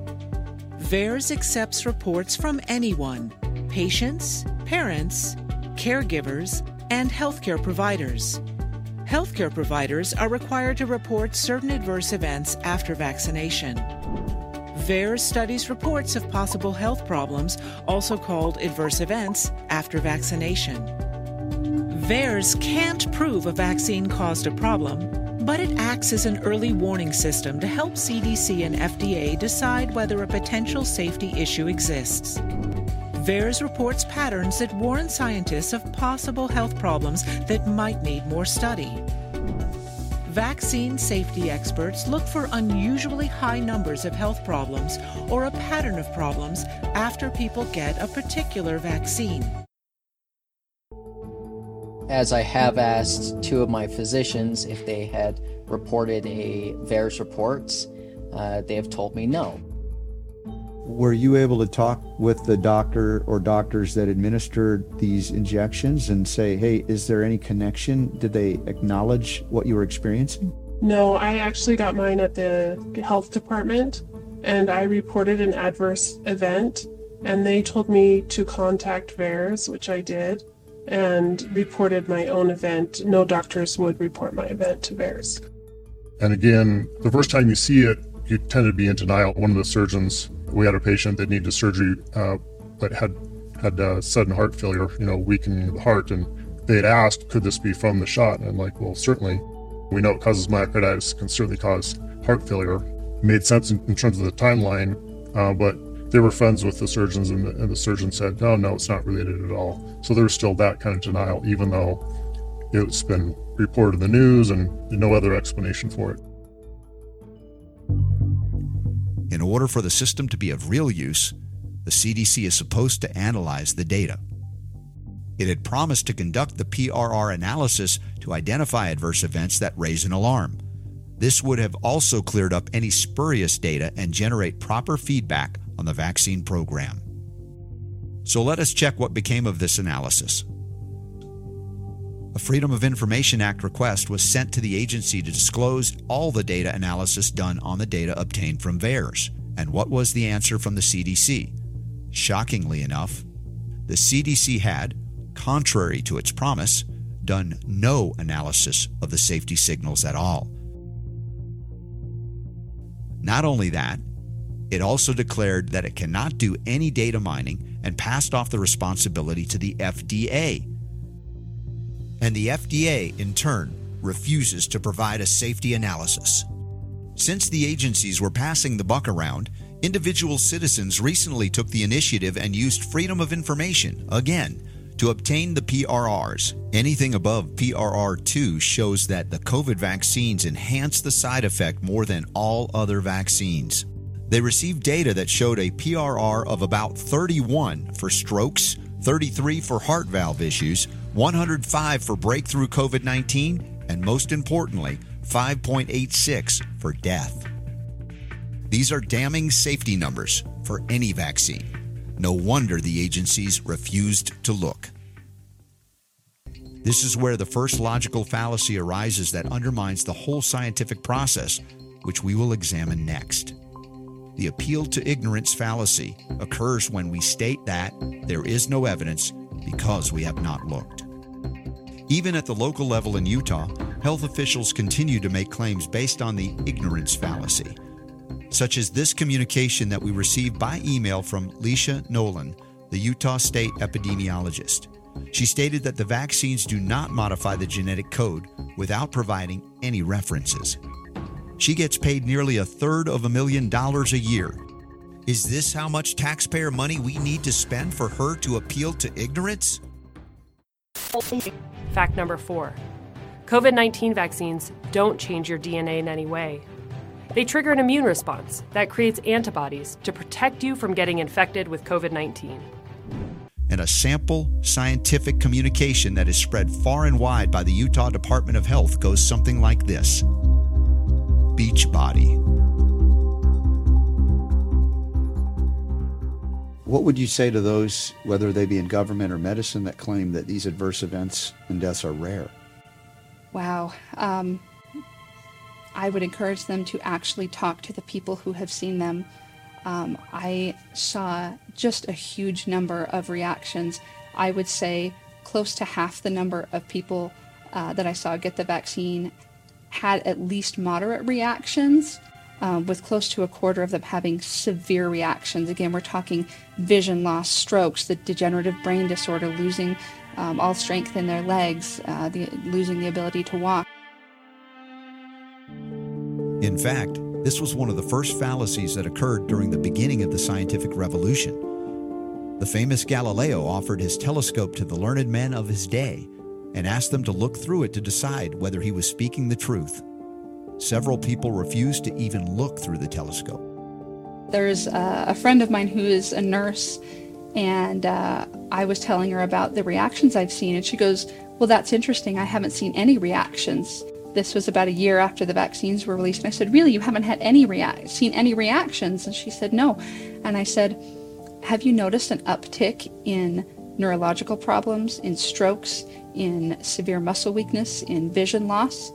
VAERS accepts reports from anyone patients, parents, caregivers, and healthcare providers. Healthcare providers are required to report certain adverse events after vaccination. VAERS studies reports of possible health problems, also called adverse events, after vaccination. VAERS can't prove a vaccine caused a problem, but it acts as an early warning system to help CDC and FDA decide whether a potential safety issue exists. VAERS reports patterns that warn scientists of possible health problems that might need more study. Vaccine safety experts look for unusually high numbers of health problems or a pattern of problems after people get a particular vaccine. As I have asked two of my physicians if they had reported a VAERS reports, uh, they have told me no. Were you able to talk with the doctor or doctors that administered these injections and say, hey, is there any connection? Did they acknowledge what you were experiencing? No, I actually got mine at the health department and I reported an adverse event and they told me to contact VAERS, which I did, and reported my own event. No doctors would report my event to VAERS. And again, the first time you see it, you tend to be in denial. One of the surgeons, we had a patient that needed surgery, uh, but had had uh, sudden heart failure, you know, weakening the heart, and they had asked, could this be from the shot? And I'm like, well, certainly. We know it causes myocarditis, can certainly cause heart failure. It made sense in, in, terms of the timeline, uh, but they were friends with the surgeons, and the, and the surgeon said, no, no, it's not related at all. So there's still that kind of denial, even though it's been reported in the news and no other explanation for it. In order for the system to be of real use, the CDC is supposed to analyze the data. It had promised to conduct the PRR analysis to identify adverse events that raise an alarm. This would have also cleared up any spurious data and generate proper feedback on the vaccine program. So let us check what became of this analysis. A Freedom of Information Act request was sent to the agency to disclose all the data analysis done on the data obtained from VAERS. And what was the answer from the CDC? Shockingly enough, the CDC had, contrary to its promise, done no analysis of the safety signals at all. Not only that, it also declared that it cannot do any data mining and passed off the responsibility to the FDA. And the FDA, in turn, refuses to provide a safety analysis. Since the agencies were passing the buck around, individual citizens recently took the initiative and used freedom of information, again, to obtain the PRRs. Anything above PRR 2 shows that the COVID vaccines enhance the side effect more than all other vaccines. They received data that showed a PRR of about 31 for strokes, 33 for heart valve issues, 105 for breakthrough COVID 19, and most importantly, 5.86 for death. These are damning safety numbers for any vaccine. No wonder the agencies refused to look. This is where the first logical fallacy arises that undermines the whole scientific process, which we will examine next. The appeal to ignorance fallacy occurs when we state that there is no evidence because we have not looked. Even at the local level in Utah, health officials continue to make claims based on the ignorance fallacy, such as this communication that we received by email from Leisha Nolen, the Utah State epidemiologist. She stated that the vaccines do not modify the genetic code without providing any references. She gets paid nearly a third of a million dollars a year. Is this how much taxpayer money we need to spend for her to appeal to ignorance? Fact number four COVID 19 vaccines don't change your DNA in any way. They trigger an immune response that creates antibodies to protect you from getting infected with COVID 19. And a sample scientific communication that is spread far and wide by the Utah Department of Health goes something like this Beachbody. What would you say to those, whether they be in government or medicine, that claim that these adverse events and deaths are rare? Wow. Um, I would encourage them to actually talk to the people who have seen them. Um, I saw just a huge number of reactions. I would say close to half the number of people uh, that I saw get the vaccine had at least moderate reactions, um, with close to a quarter of them having severe reactions. Again, we're talking vision loss, strokes, the degenerative brain disorder, losing um, all strength in their legs, uh, the, losing the ability to walk. In fact, this was one of the first fallacies that occurred during the beginning of the scientific revolution. The famous Galileo offered his telescope to the learned men of his day and asked them to look through it to decide whether he was speaking the truth. Several people refused to even look through the telescope. There's a friend of mine who is a nurse, and uh, I was telling her about the reactions I've seen, and she goes, Well, that's interesting. I haven't seen any reactions. This was about a year after the vaccines were released. And I said, Really, you haven't had any rea- seen any reactions? And she said, No. And I said, Have you noticed an uptick in neurological problems, in strokes, in severe muscle weakness, in vision loss?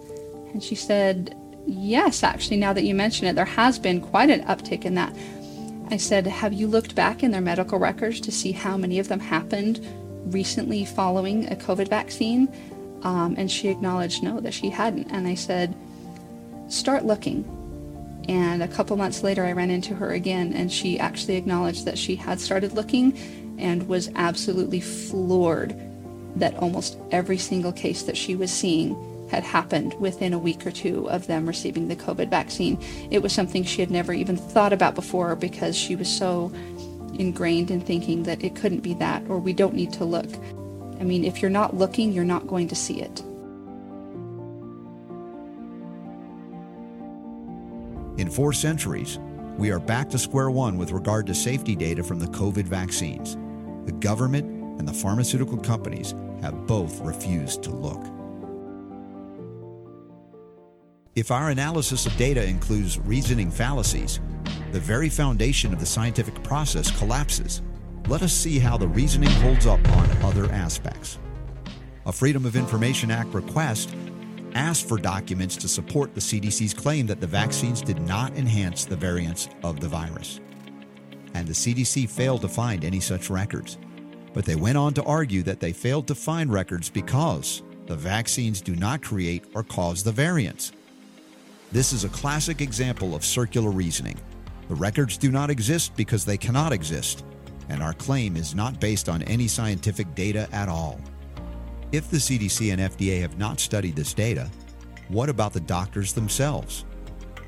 And she said, Yes, actually, now that you mention it, there has been quite an uptick in that. I said, Have you looked back in their medical records to see how many of them happened recently following a COVID vaccine? Um, and she acknowledged no, that she hadn't. And I said, Start looking. And a couple months later, I ran into her again, and she actually acknowledged that she had started looking and was absolutely floored that almost every single case that she was seeing had happened within a week or two of them receiving the COVID vaccine. It was something she had never even thought about before because she was so ingrained in thinking that it couldn't be that or we don't need to look. I mean, if you're not looking, you're not going to see it. In four centuries, we are back to square one with regard to safety data from the COVID vaccines. The government and the pharmaceutical companies have both refused to look. If our analysis of data includes reasoning fallacies, the very foundation of the scientific process collapses. Let us see how the reasoning holds up on other aspects. A Freedom of Information Act request asked for documents to support the CDC's claim that the vaccines did not enhance the variants of the virus. And the CDC failed to find any such records. But they went on to argue that they failed to find records because the vaccines do not create or cause the variants. This is a classic example of circular reasoning. The records do not exist because they cannot exist, and our claim is not based on any scientific data at all. If the CDC and FDA have not studied this data, what about the doctors themselves?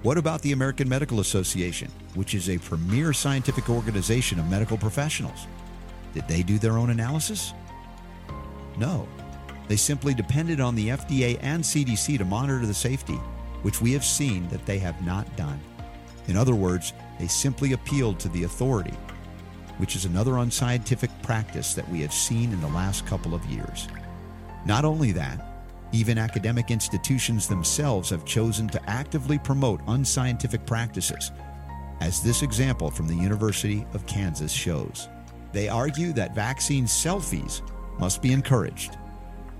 What about the American Medical Association, which is a premier scientific organization of medical professionals? Did they do their own analysis? No. They simply depended on the FDA and CDC to monitor the safety which we have seen that they have not done. In other words, they simply appealed to the authority, which is another unscientific practice that we have seen in the last couple of years. Not only that, even academic institutions themselves have chosen to actively promote unscientific practices, as this example from the University of Kansas shows. They argue that vaccine selfies must be encouraged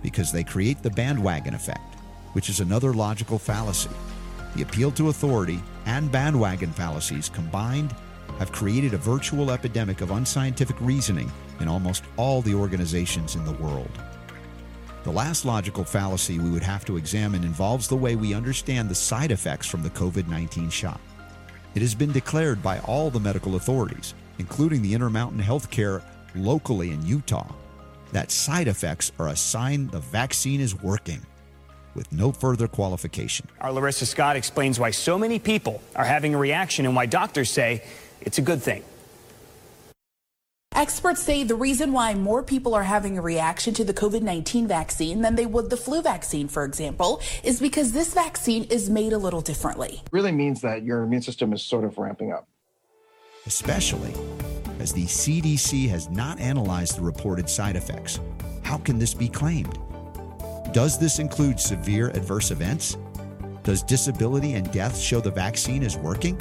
because they create the bandwagon effect which is another logical fallacy. The appeal to authority and bandwagon fallacies combined have created a virtual epidemic of unscientific reasoning in almost all the organizations in the world. The last logical fallacy we would have to examine involves the way we understand the side effects from the COVID 19 shot. It has been declared by all the medical authorities, including the Intermountain Healthcare locally in Utah, that side effects are a sign the vaccine is working with no further qualification. Our Larissa Scott explains why so many people are having a reaction and why doctors say it's a good thing. Experts say the reason why more people are having a reaction to the COVID 19 vaccine than they would the flu vaccine, for example, is because this vaccine is made a little differently. Really means that your immune system is sort of ramping up. Especially as the CDC has not analyzed the reported side effects. How can this be claimed? Does this include severe adverse events? Does disability and death show the vaccine is working?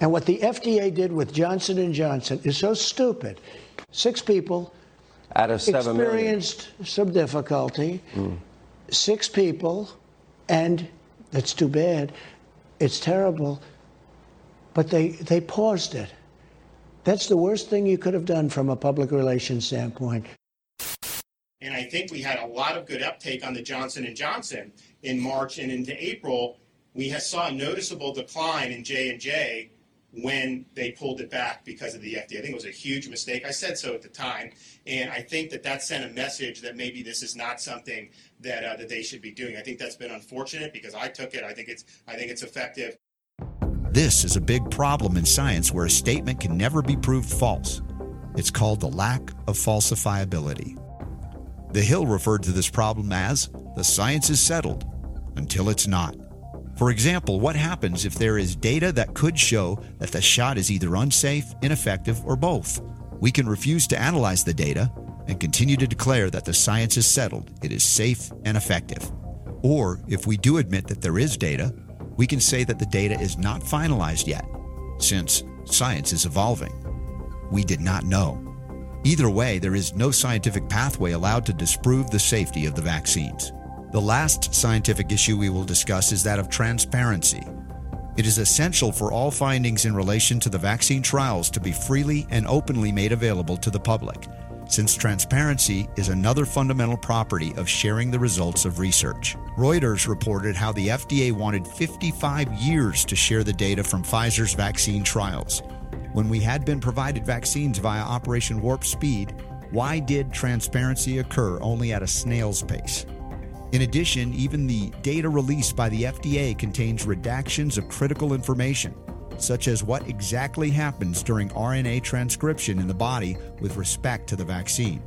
And what the FDA did with Johnson and Johnson is so stupid. Six people out of seven experienced million. some difficulty. Mm. Six people, and that's too bad. It's terrible. But they, they paused it. That's the worst thing you could have done from a public relations standpoint. And I think we had a lot of good uptake on the Johnson and Johnson in March and into April. We saw a noticeable decline in J and J when they pulled it back because of the FDA. I think it was a huge mistake. I said so at the time, and I think that that sent a message that maybe this is not something that uh, that they should be doing. I think that's been unfortunate because I took it. I think it's I think it's effective. This is a big problem in science where a statement can never be proved false. It's called the lack of falsifiability. The Hill referred to this problem as the science is settled until it's not. For example, what happens if there is data that could show that the shot is either unsafe, ineffective, or both? We can refuse to analyze the data and continue to declare that the science is settled, it is safe and effective. Or if we do admit that there is data, we can say that the data is not finalized yet, since science is evolving. We did not know. Either way, there is no scientific pathway allowed to disprove the safety of the vaccines. The last scientific issue we will discuss is that of transparency. It is essential for all findings in relation to the vaccine trials to be freely and openly made available to the public, since transparency is another fundamental property of sharing the results of research. Reuters reported how the FDA wanted 55 years to share the data from Pfizer's vaccine trials. When we had been provided vaccines via Operation Warp Speed, why did transparency occur only at a snail's pace? In addition, even the data released by the FDA contains redactions of critical information, such as what exactly happens during RNA transcription in the body with respect to the vaccine.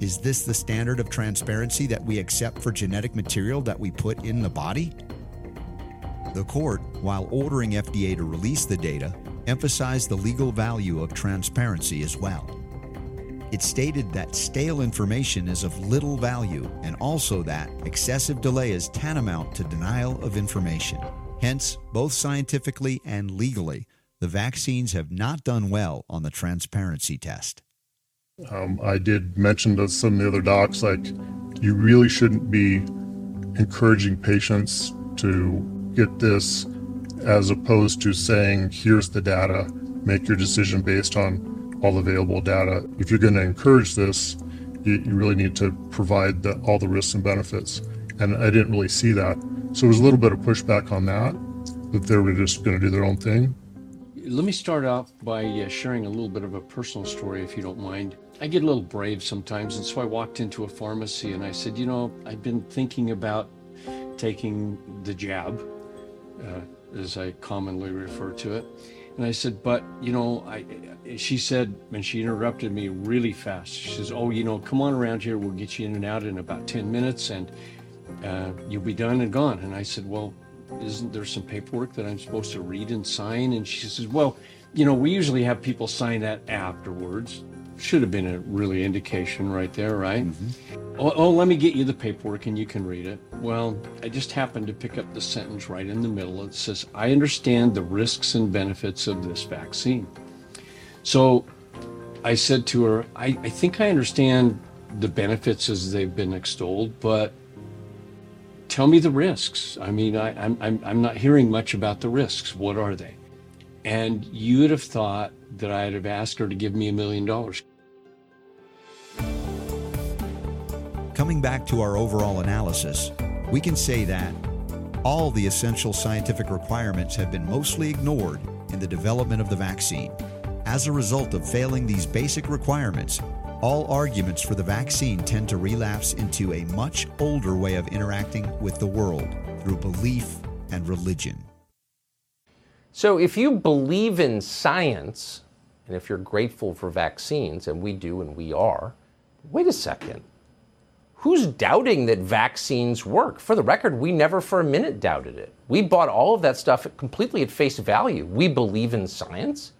Is this the standard of transparency that we accept for genetic material that we put in the body? The court, while ordering FDA to release the data, emphasized the legal value of transparency as well. It stated that stale information is of little value and also that excessive delay is tantamount to denial of information. Hence, both scientifically and legally, the vaccines have not done well on the transparency test. Um, I did mention to some of the other docs, like, you really shouldn't be encouraging patients to get this as opposed to saying, here's the data, make your decision based on all available data. If you're going to encourage this, you, you really need to provide the, all the risks and benefits. And I didn't really see that. So there was a little bit of pushback on that, that they were just going to do their own thing. Let me start off by uh, sharing a little bit of a personal story, if you don't mind. I get a little brave sometimes, and so I walked into a pharmacy and I said, You know, I've been thinking about taking the jab, uh, as I commonly refer to it. And I said, But, you know, I, she said, and she interrupted me really fast. She says, "Oh, you know, come on around here. We'll get you in and out in about ten minutes, and uh, you'll be done and gone." And I said, "Well, isn't there some paperwork that I'm supposed to read and sign?" And she says, "Well, you know, we usually have people sign that afterwards. Should have been a really indication right there, right? Mm-hmm. Oh, oh, let me get you the paperwork and you can read it. Well, I just happened to pick up the sentence right in the middle. It says, I understand the risks and benefits of this vaccine. So I said to her, I, I think I understand the benefits as they've been extolled, but tell me the risks. I mean, I, am I'm, I'm not hearing much about the risks. What are they? And you would have thought that I'd have asked her to give me a million dollars. Coming back to our overall analysis, we can say that all the essential scientific requirements have been mostly ignored in the development of the vaccine. As a result of failing these basic requirements, all arguments for the vaccine tend to relapse into a much older way of interacting with the world through belief and religion. So, if you believe in science, and if you're grateful for vaccines, and we do and we are, wait a second. Who's doubting that vaccines work? For the record, we never for a minute doubted it. We bought all of that stuff completely at face value. We believe in science.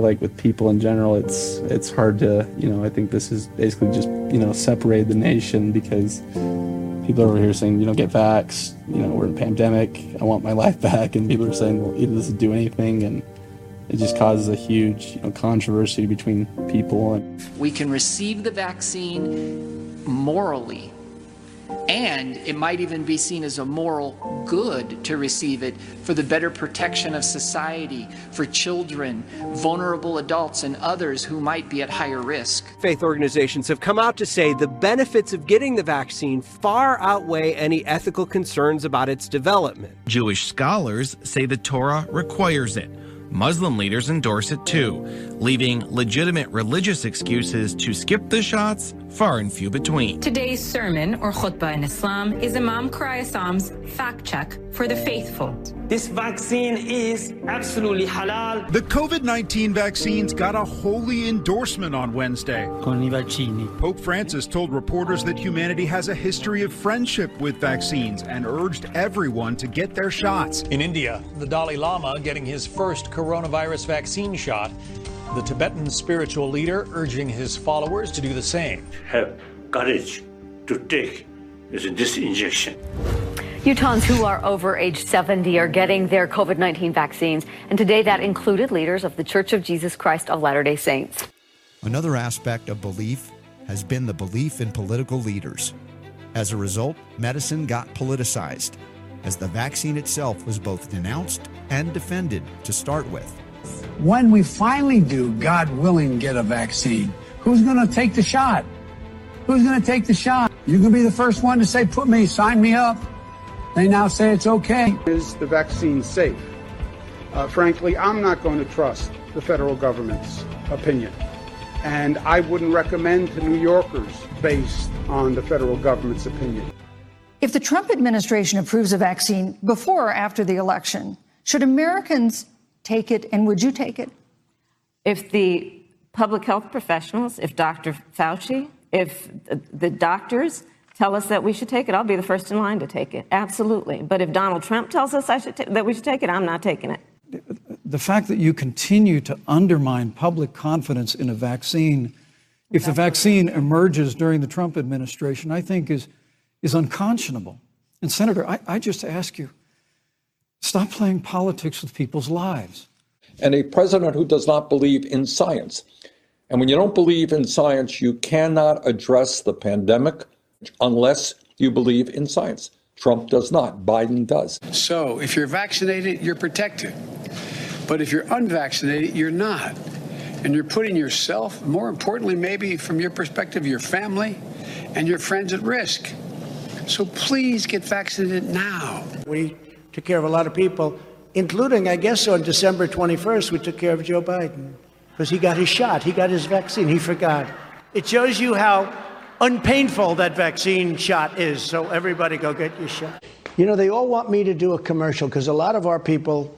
Like with people in general, it's it's hard to you know. I think this is basically just you know separate the nation because people over here saying you know get vax. You know we're in a pandemic. I want my life back, and people are saying well either doesn't do anything, and it just causes a huge you know, controversy between people. And we can receive the vaccine morally and it might even be seen as a moral good to receive it for the better protection of society, for children, vulnerable adults, and others who might be at higher risk. Faith organizations have come out to say the benefits of getting the vaccine far outweigh any ethical concerns about its development. Jewish scholars say the Torah requires it. Muslim leaders endorse it too, leaving legitimate religious excuses to skip the shots far and few between. Today's sermon, or khutbah in Islam, is Imam Qureissam's fact check for the faithful. This vaccine is absolutely halal. The COVID 19 vaccines got a holy endorsement on Wednesday. Pope Francis told reporters that humanity has a history of friendship with vaccines and urged everyone to get their shots. In India, the Dalai Lama getting his first coronavirus vaccine shot. The Tibetan spiritual leader urging his followers to do the same. Have courage to take this injection. Utahns who are over age 70 are getting their COVID 19 vaccines, and today that included leaders of the Church of Jesus Christ of Latter day Saints. Another aspect of belief has been the belief in political leaders. As a result, medicine got politicized, as the vaccine itself was both denounced and defended to start with. When we finally do, God willing, get a vaccine, who's going to take the shot? Who's going to take the shot? You can be the first one to say, put me, sign me up. They now say it's okay. Is the vaccine safe? Uh, frankly, I'm not going to trust the federal government's opinion. And I wouldn't recommend to New Yorkers based on the federal government's opinion. If the Trump administration approves a vaccine before or after the election, should Americans take it and would you take it? If the public health professionals, if Dr. Fauci, if the doctors tell us that we should take it, I'll be the first in line to take it. Absolutely. But if Donald Trump tells us I should ta- that we should take it, I'm not taking it. The fact that you continue to undermine public confidence in a vaccine, if the vaccine emerges during the Trump administration, I think is, is unconscionable. And Senator, I, I just ask you, stop playing politics with people's lives. And a president who does not believe in science. And when you don't believe in science, you cannot address the pandemic unless you believe in science. Trump does not, Biden does. So if you're vaccinated, you're protected. But if you're unvaccinated, you're not. And you're putting yourself, more importantly, maybe from your perspective, your family and your friends at risk. So please get vaccinated now. We took care of a lot of people, including, I guess, on December 21st, we took care of Joe Biden because he got his shot, he got his vaccine, he forgot. It shows you how unpainful that vaccine shot is. So everybody go get your shot. You know, they all want me to do a commercial because a lot of our people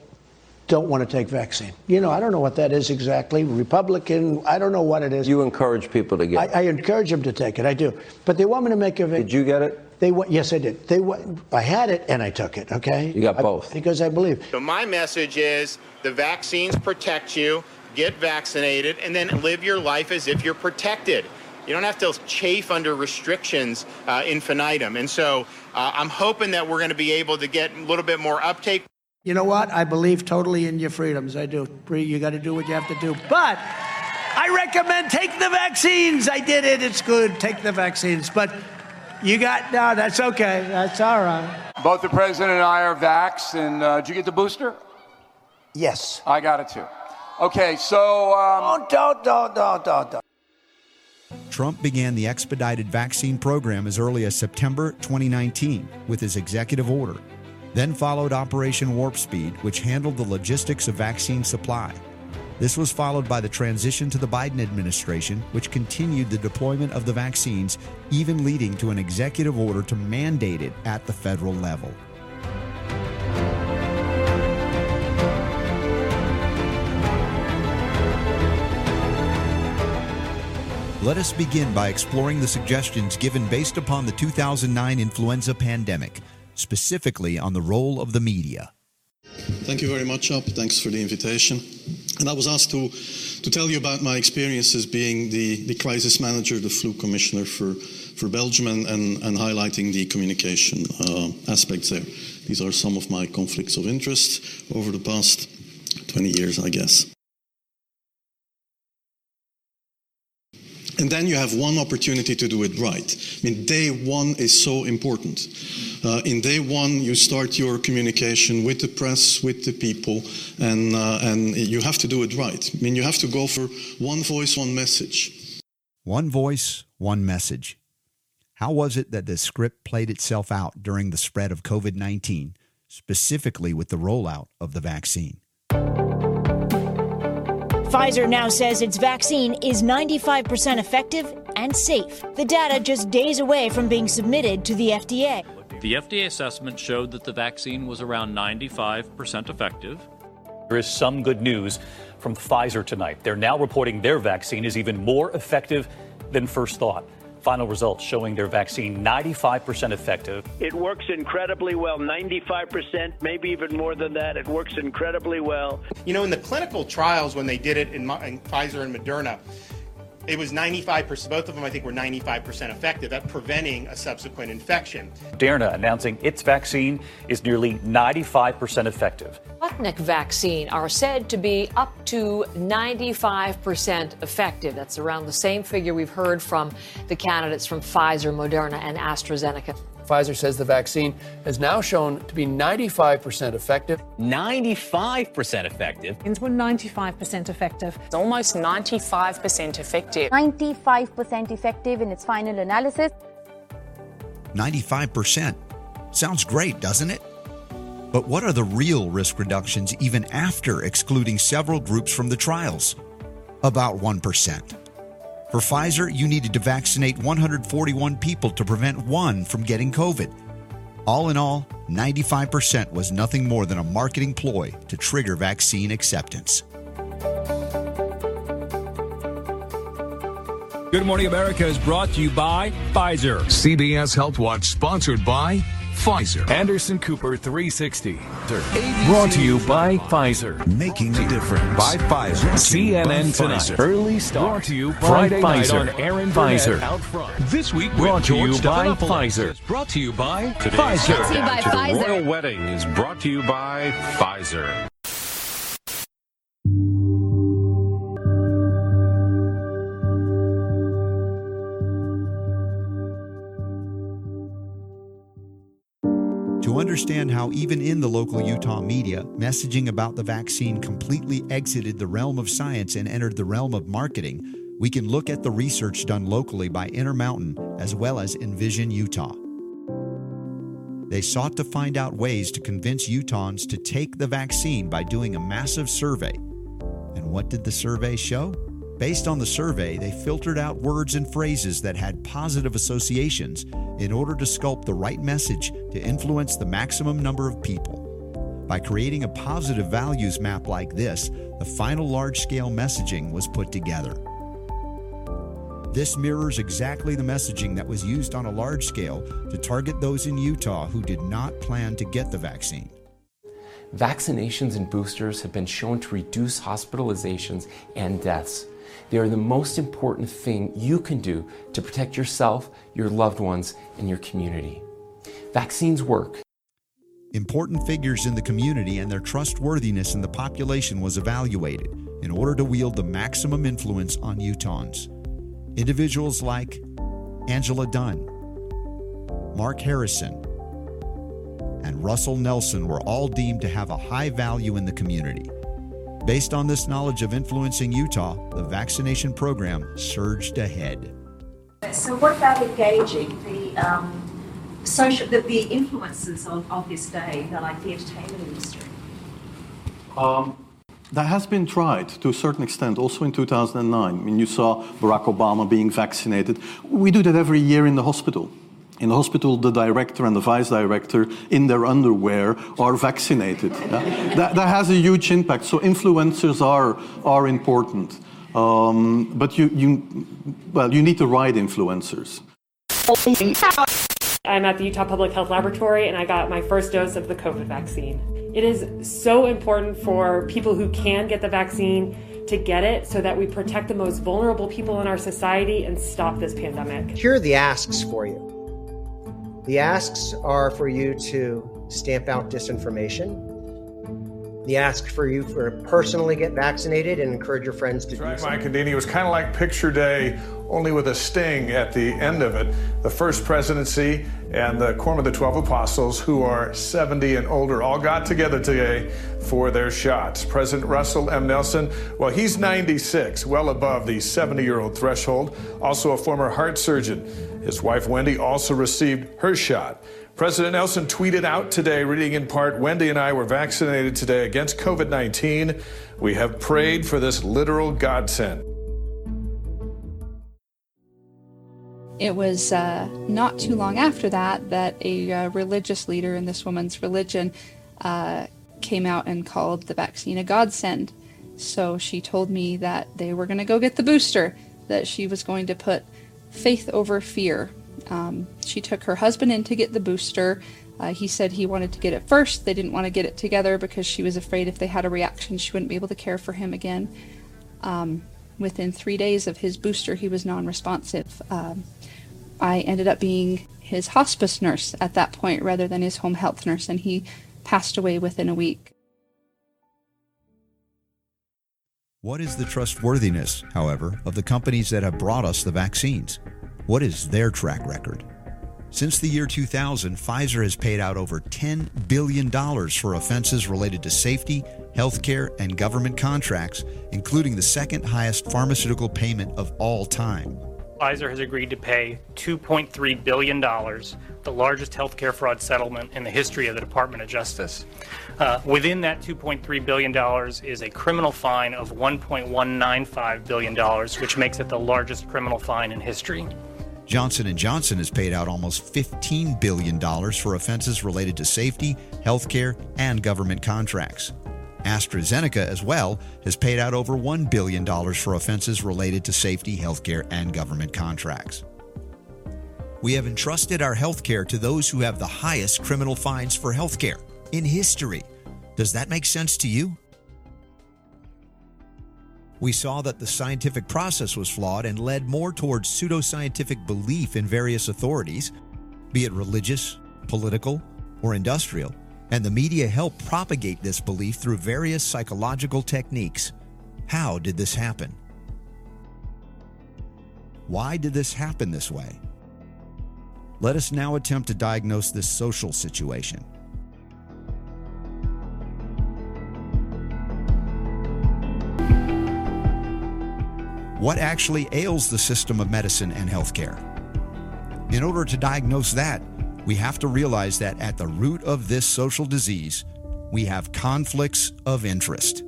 don't want to take vaccine. You know, I don't know what that is exactly. Republican, I don't know what it is. You encourage people to get I, I encourage them to take it. I do. But they want me to make a. Did you get it? They want. Yes, I did. They want. I had it and I took it. Okay. You got I- both. because I believe. So my message is the vaccines protect you. Get vaccinated and then live your life as if you're protected. You don't have to chafe under restrictions uh, infinitum. And so uh, I'm hoping that we're going to be able to get a little bit more uptake. You know what? I believe totally in your freedoms. I do. Bree, you got to do what you have to do. But I recommend take the vaccines. I did it. It's good. Take the vaccines. But you got no. That's okay. That's all right. Both the president and I are vaxxed, and uh, did you get the booster? Yes. I got it too. Okay, so. Um, don't, don't, don't, don't, don't. Trump began the expedited vaccine program as early as September 2019 with his executive order. Then followed Operation Warp Speed, which handled the logistics of vaccine supply. This was followed by the transition to the Biden administration, which continued the deployment of the vaccines, even leading to an executive order to mandate it at the federal level. Let us begin by exploring the suggestions given based upon the 2009 influenza pandemic, specifically on the role of the media. Thank you very much, Up. Thanks for the invitation. And I was asked to, to tell you about my experiences being the, the crisis manager, the flu commissioner for, for Belgium, and, and, and highlighting the communication uh, aspects there. These are some of my conflicts of interest over the past 20 years, I guess. And then you have one opportunity to do it right. I mean, day one is so important. Uh, in day one, you start your communication with the press, with the people, and, uh, and you have to do it right. I mean, you have to go for one voice, one message. One voice, one message. How was it that the script played itself out during the spread of COVID 19, specifically with the rollout of the vaccine? Pfizer now says its vaccine is 95% effective and safe. The data just days away from being submitted to the FDA. The FDA assessment showed that the vaccine was around 95% effective. There is some good news from Pfizer tonight. They're now reporting their vaccine is even more effective than first thought. Final results showing their vaccine 95% effective. It works incredibly well, 95%, maybe even more than that. It works incredibly well. You know, in the clinical trials, when they did it in, in Pfizer and Moderna, it was 95%, both of them I think were 95% effective at preventing a subsequent infection. Moderna announcing its vaccine is nearly 95% effective. Sputnik vaccine are said to be up to 95% effective. That's around the same figure we've heard from the candidates from Pfizer, Moderna, and AstraZeneca. Pfizer says the vaccine has now shown to be 95% effective. 95% effective. We're 95% effective. It's almost 95% effective. 95% effective in its final analysis. 95%. Sounds great, doesn't it? But what are the real risk reductions even after excluding several groups from the trials? About 1%. For Pfizer, you needed to vaccinate 141 people to prevent one from getting COVID. All in all, 95% was nothing more than a marketing ploy to trigger vaccine acceptance. Good Morning America is brought to you by Pfizer. CBS Health Watch sponsored by Pfizer. Anderson Cooper 360. Brought to you by Pfizer. Making a difference. By Pfizer. CNN Tonight. Early Start. Brought to you by Friday Pfizer. Night on Aaron Pfizer. Out front. This week brought to you by Pfizer. Brought to you by Pfizer. Brought to you by Pfizer. Royal Wedding is brought to you by Pfizer. Understand how, even in the local Utah media, messaging about the vaccine completely exited the realm of science and entered the realm of marketing, we can look at the research done locally by Intermountain as well as Envision Utah. They sought to find out ways to convince Utahns to take the vaccine by doing a massive survey. And what did the survey show? Based on the survey, they filtered out words and phrases that had positive associations in order to sculpt the right message to influence the maximum number of people. By creating a positive values map like this, the final large scale messaging was put together. This mirrors exactly the messaging that was used on a large scale to target those in Utah who did not plan to get the vaccine. Vaccinations and boosters have been shown to reduce hospitalizations and deaths. They are the most important thing you can do to protect yourself, your loved ones, and your community. Vaccines work. Important figures in the community and their trustworthiness in the population was evaluated in order to wield the maximum influence on Utahns. Individuals like Angela Dunn, Mark Harrison, and Russell Nelson were all deemed to have a high value in the community. Based on this knowledge of influencing Utah, the vaccination program surged ahead. So, what about engaging the um, social, the, the influences of, of this day, the, like the entertainment industry? Um, that has been tried to a certain extent, also in 2009. I mean, you saw Barack Obama being vaccinated. We do that every year in the hospital. In the hospital, the director and the vice director, in their underwear, are vaccinated. Yeah? that, that has a huge impact. So influencers are are important, um, but you you well you need the right influencers. I'm at the Utah Public Health Laboratory and I got my first dose of the COVID vaccine. It is so important for people who can get the vaccine to get it so that we protect the most vulnerable people in our society and stop this pandemic. Here are the asks for you. The asks are for you to stamp out disinformation. The ask for you for personally get vaccinated and encourage your friends to That's do right, so. Mike Condini. It was kind of like picture day, only with a sting at the end of it. The first presidency and the Quorum of the Twelve Apostles, who are 70 and older, all got together today for their shots. President Russell M. Nelson, well, he's 96, well above the 70 year old threshold, also a former heart surgeon. His wife, Wendy, also received her shot. President Nelson tweeted out today, reading in part Wendy and I were vaccinated today against COVID 19. We have prayed for this literal godsend. It was uh, not too long after that that a uh, religious leader in this woman's religion uh, came out and called the vaccine a godsend. So she told me that they were going to go get the booster, that she was going to put faith over fear. Um, she took her husband in to get the booster. Uh, he said he wanted to get it first. They didn't want to get it together because she was afraid if they had a reaction, she wouldn't be able to care for him again. Um, within three days of his booster, he was non responsive. Um, I ended up being his hospice nurse at that point rather than his home health nurse, and he passed away within a week. What is the trustworthiness, however, of the companies that have brought us the vaccines? What is their track record? Since the year 2000, Pfizer has paid out over $10 billion for offenses related to safety, healthcare, and government contracts, including the second highest pharmaceutical payment of all time. Pfizer has agreed to pay $2.3 billion, the largest healthcare fraud settlement in the history of the Department of Justice. Uh, within that $2.3 billion is a criminal fine of $1.195 billion, which makes it the largest criminal fine in history. Johnson & Johnson has paid out almost $15 billion for offenses related to safety, healthcare, and government contracts. AstraZeneca, as well, has paid out over $1 billion for offenses related to safety, healthcare, and government contracts. We have entrusted our healthcare to those who have the highest criminal fines for healthcare in history. Does that make sense to you? We saw that the scientific process was flawed and led more towards pseudoscientific belief in various authorities, be it religious, political, or industrial, and the media helped propagate this belief through various psychological techniques. How did this happen? Why did this happen this way? Let us now attempt to diagnose this social situation. What actually ails the system of medicine and healthcare? In order to diagnose that, we have to realize that at the root of this social disease, we have conflicts of interest.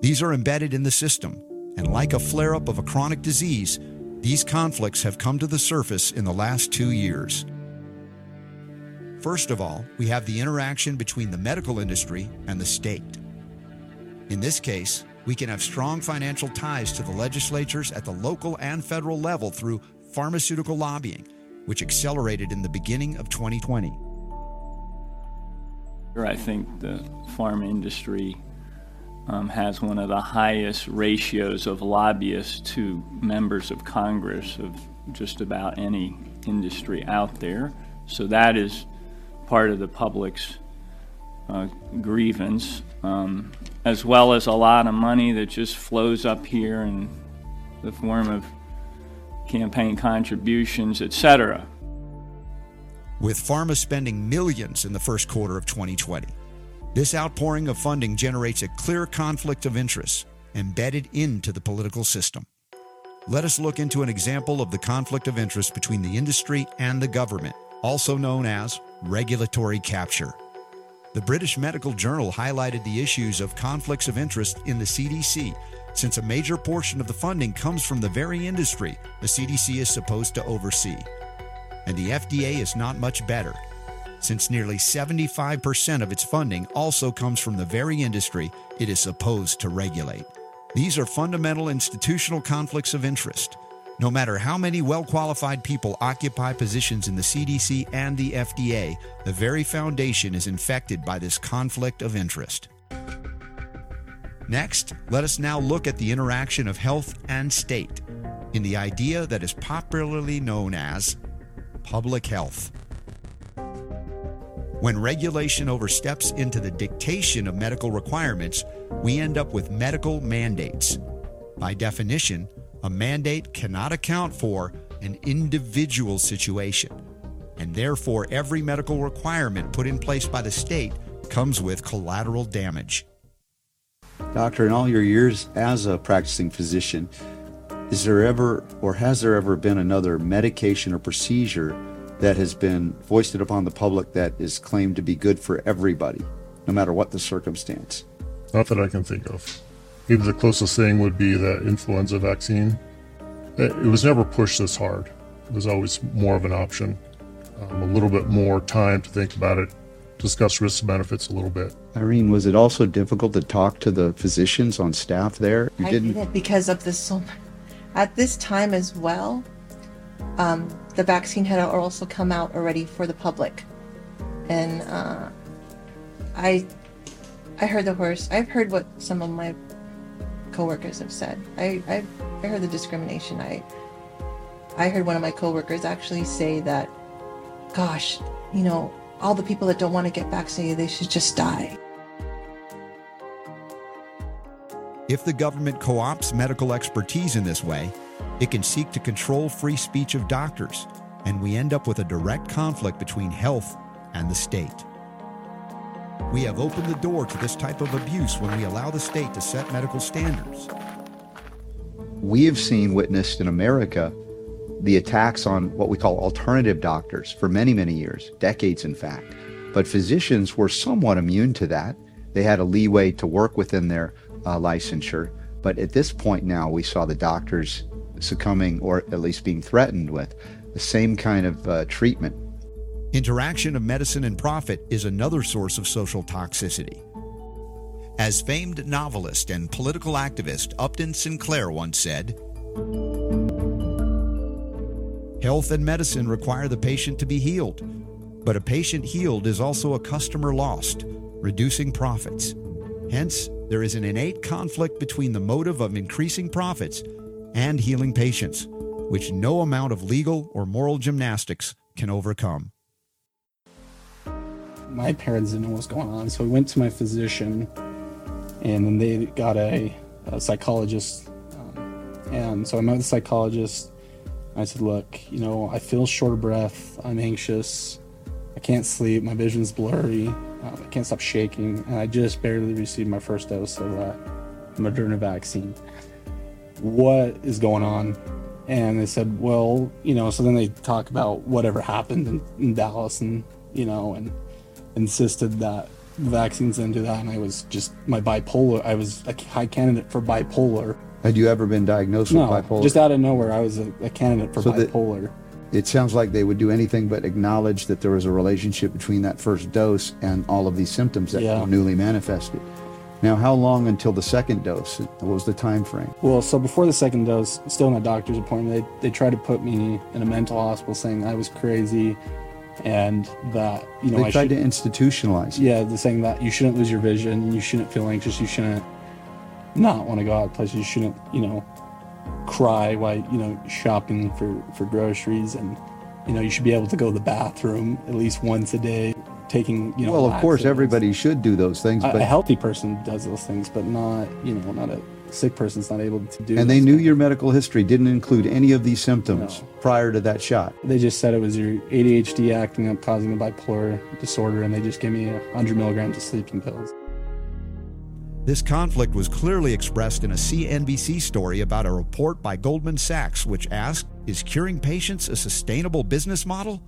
These are embedded in the system, and like a flare up of a chronic disease, these conflicts have come to the surface in the last two years. First of all, we have the interaction between the medical industry and the state. In this case, we can have strong financial ties to the legislatures at the local and federal level through pharmaceutical lobbying, which accelerated in the beginning of 2020. I think the pharma industry um, has one of the highest ratios of lobbyists to members of Congress of just about any industry out there. So that is part of the public's uh, grievance, um, as well as a lot of money that just flows up here in the form of campaign contributions, etc. With pharma spending millions in the first quarter of 2020, this outpouring of funding generates a clear conflict of interest embedded into the political system. Let us look into an example of the conflict of interest between the industry and the government, also known as regulatory capture. The British Medical Journal highlighted the issues of conflicts of interest in the CDC, since a major portion of the funding comes from the very industry the CDC is supposed to oversee. And the FDA is not much better, since nearly 75% of its funding also comes from the very industry it is supposed to regulate. These are fundamental institutional conflicts of interest. No matter how many well qualified people occupy positions in the CDC and the FDA, the very foundation is infected by this conflict of interest. Next, let us now look at the interaction of health and state in the idea that is popularly known as public health. When regulation oversteps into the dictation of medical requirements, we end up with medical mandates. By definition, a mandate cannot account for an individual situation, and therefore every medical requirement put in place by the state comes with collateral damage. Doctor, in all your years as a practicing physician, is there ever or has there ever been another medication or procedure that has been foisted upon the public that is claimed to be good for everybody, no matter what the circumstance? Not that I can think of. Maybe the closest thing would be the influenza vaccine. It was never pushed this hard. It was always more of an option. Um, a little bit more time to think about it, discuss risks and benefits a little bit. Irene, was it also difficult to talk to the physicians on staff there? You I didn't did because of the so at this time as well. Um, the vaccine had also come out already for the public, and uh, I I heard the horse. I've heard what some of my coworkers have said. I, I, I heard the discrimination. I, I heard one of my coworkers actually say that, gosh, you know, all the people that don't want to get vaccinated, they should just die. If the government co opts medical expertise in this way, it can seek to control free speech of doctors, and we end up with a direct conflict between health and the state. We have opened the door to this type of abuse when we allow the state to set medical standards. We have seen, witnessed in America, the attacks on what we call alternative doctors for many, many years, decades in fact. But physicians were somewhat immune to that. They had a leeway to work within their uh, licensure. But at this point now, we saw the doctors succumbing or at least being threatened with the same kind of uh, treatment Interaction of medicine and profit is another source of social toxicity. As famed novelist and political activist Upton Sinclair once said, Health and medicine require the patient to be healed, but a patient healed is also a customer lost, reducing profits. Hence, there is an innate conflict between the motive of increasing profits and healing patients, which no amount of legal or moral gymnastics can overcome my parents didn't know what was going on, so we went to my physician, and then they got a, a psychologist. Um, and so I met the psychologist. I said, "Look, you know, I feel short of breath. I'm anxious. I can't sleep. My vision's blurry. Um, I can't stop shaking, and I just barely received my first dose of uh, Moderna vaccine. What is going on?" And they said, "Well, you know." So then they talk about whatever happened in, in Dallas, and you know, and insisted that the vaccines into that, and I was just my bipolar. I was a high candidate for bipolar. Had you ever been diagnosed no, with bipolar? just out of nowhere, I was a, a candidate for so bipolar. It sounds like they would do anything but acknowledge that there was a relationship between that first dose and all of these symptoms that yeah. were newly manifested. Now, how long until the second dose? What was the time frame? Well, so before the second dose, still in a doctor's appointment, they, they tried to put me in a mental hospital saying I was crazy, and that you know they I tried should, to institutionalize. Yeah, the saying that you shouldn't lose your vision, you shouldn't feel anxious, you shouldn't not want to go out places, you shouldn't you know cry while you know shopping for for groceries, and you know you should be able to go to the bathroom at least once a day. Taking you know. Well, of course, everybody should do those things, a, but a healthy person does those things, but not you know not a sick person's not able to do. And they knew things. your medical history didn't include any of these symptoms no. prior to that shot. They just said it was your ADHD acting up, causing a bipolar disorder, and they just gave me 100 milligrams of sleeping pills. This conflict was clearly expressed in a CNBC story about a report by Goldman Sachs, which asked Is curing patients a sustainable business model?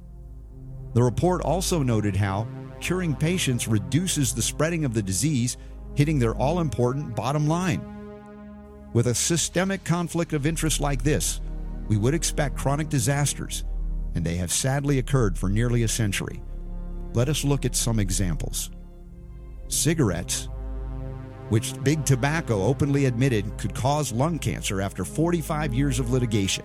The report also noted how curing patients reduces the spreading of the disease, hitting their all important bottom line. With a systemic conflict of interest like this, we would expect chronic disasters, and they have sadly occurred for nearly a century. Let us look at some examples. Cigarettes, which Big Tobacco openly admitted could cause lung cancer after 45 years of litigation,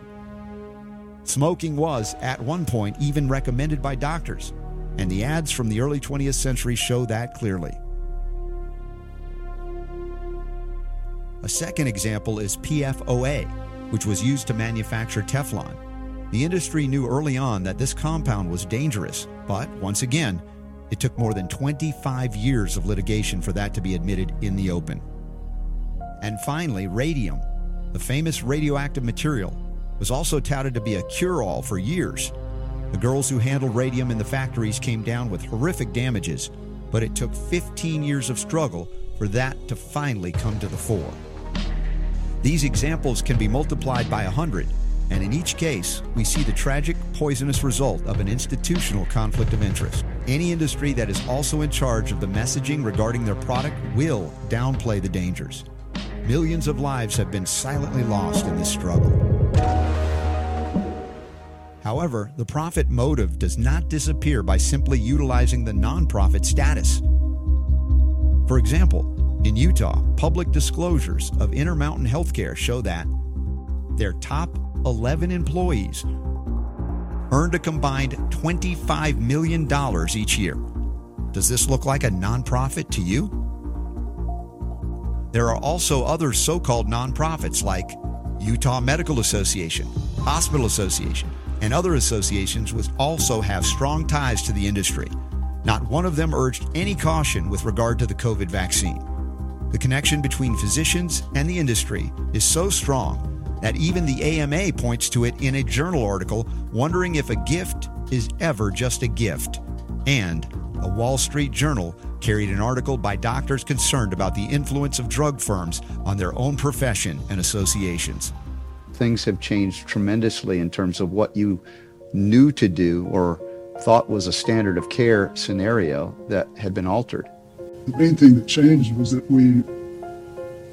Smoking was, at one point, even recommended by doctors, and the ads from the early 20th century show that clearly. A second example is PFOA, which was used to manufacture Teflon. The industry knew early on that this compound was dangerous, but once again, it took more than 25 years of litigation for that to be admitted in the open. And finally, radium, the famous radioactive material, was also touted to be a cure all for years. The girls who handled radium in the factories came down with horrific damages, but it took 15 years of struggle for that to finally come to the fore. These examples can be multiplied by 100, and in each case, we see the tragic, poisonous result of an institutional conflict of interest. Any industry that is also in charge of the messaging regarding their product will downplay the dangers. Millions of lives have been silently lost in this struggle. However, the profit motive does not disappear by simply utilizing the nonprofit status. For example, in Utah, public disclosures of Intermountain Healthcare show that their top 11 employees earned a combined $25 million each year. Does this look like a nonprofit to you? There are also other so called nonprofits like Utah Medical Association, Hospital Association, and other associations which also have strong ties to the industry. Not one of them urged any caution with regard to the COVID vaccine. The connection between physicians and the industry is so strong that even the AMA points to it in a journal article, wondering if a gift is ever just a gift. And a Wall Street Journal carried an article by doctors concerned about the influence of drug firms on their own profession and associations. Things have changed tremendously in terms of what you knew to do or thought was a standard of care scenario that had been altered. The main thing that changed was that we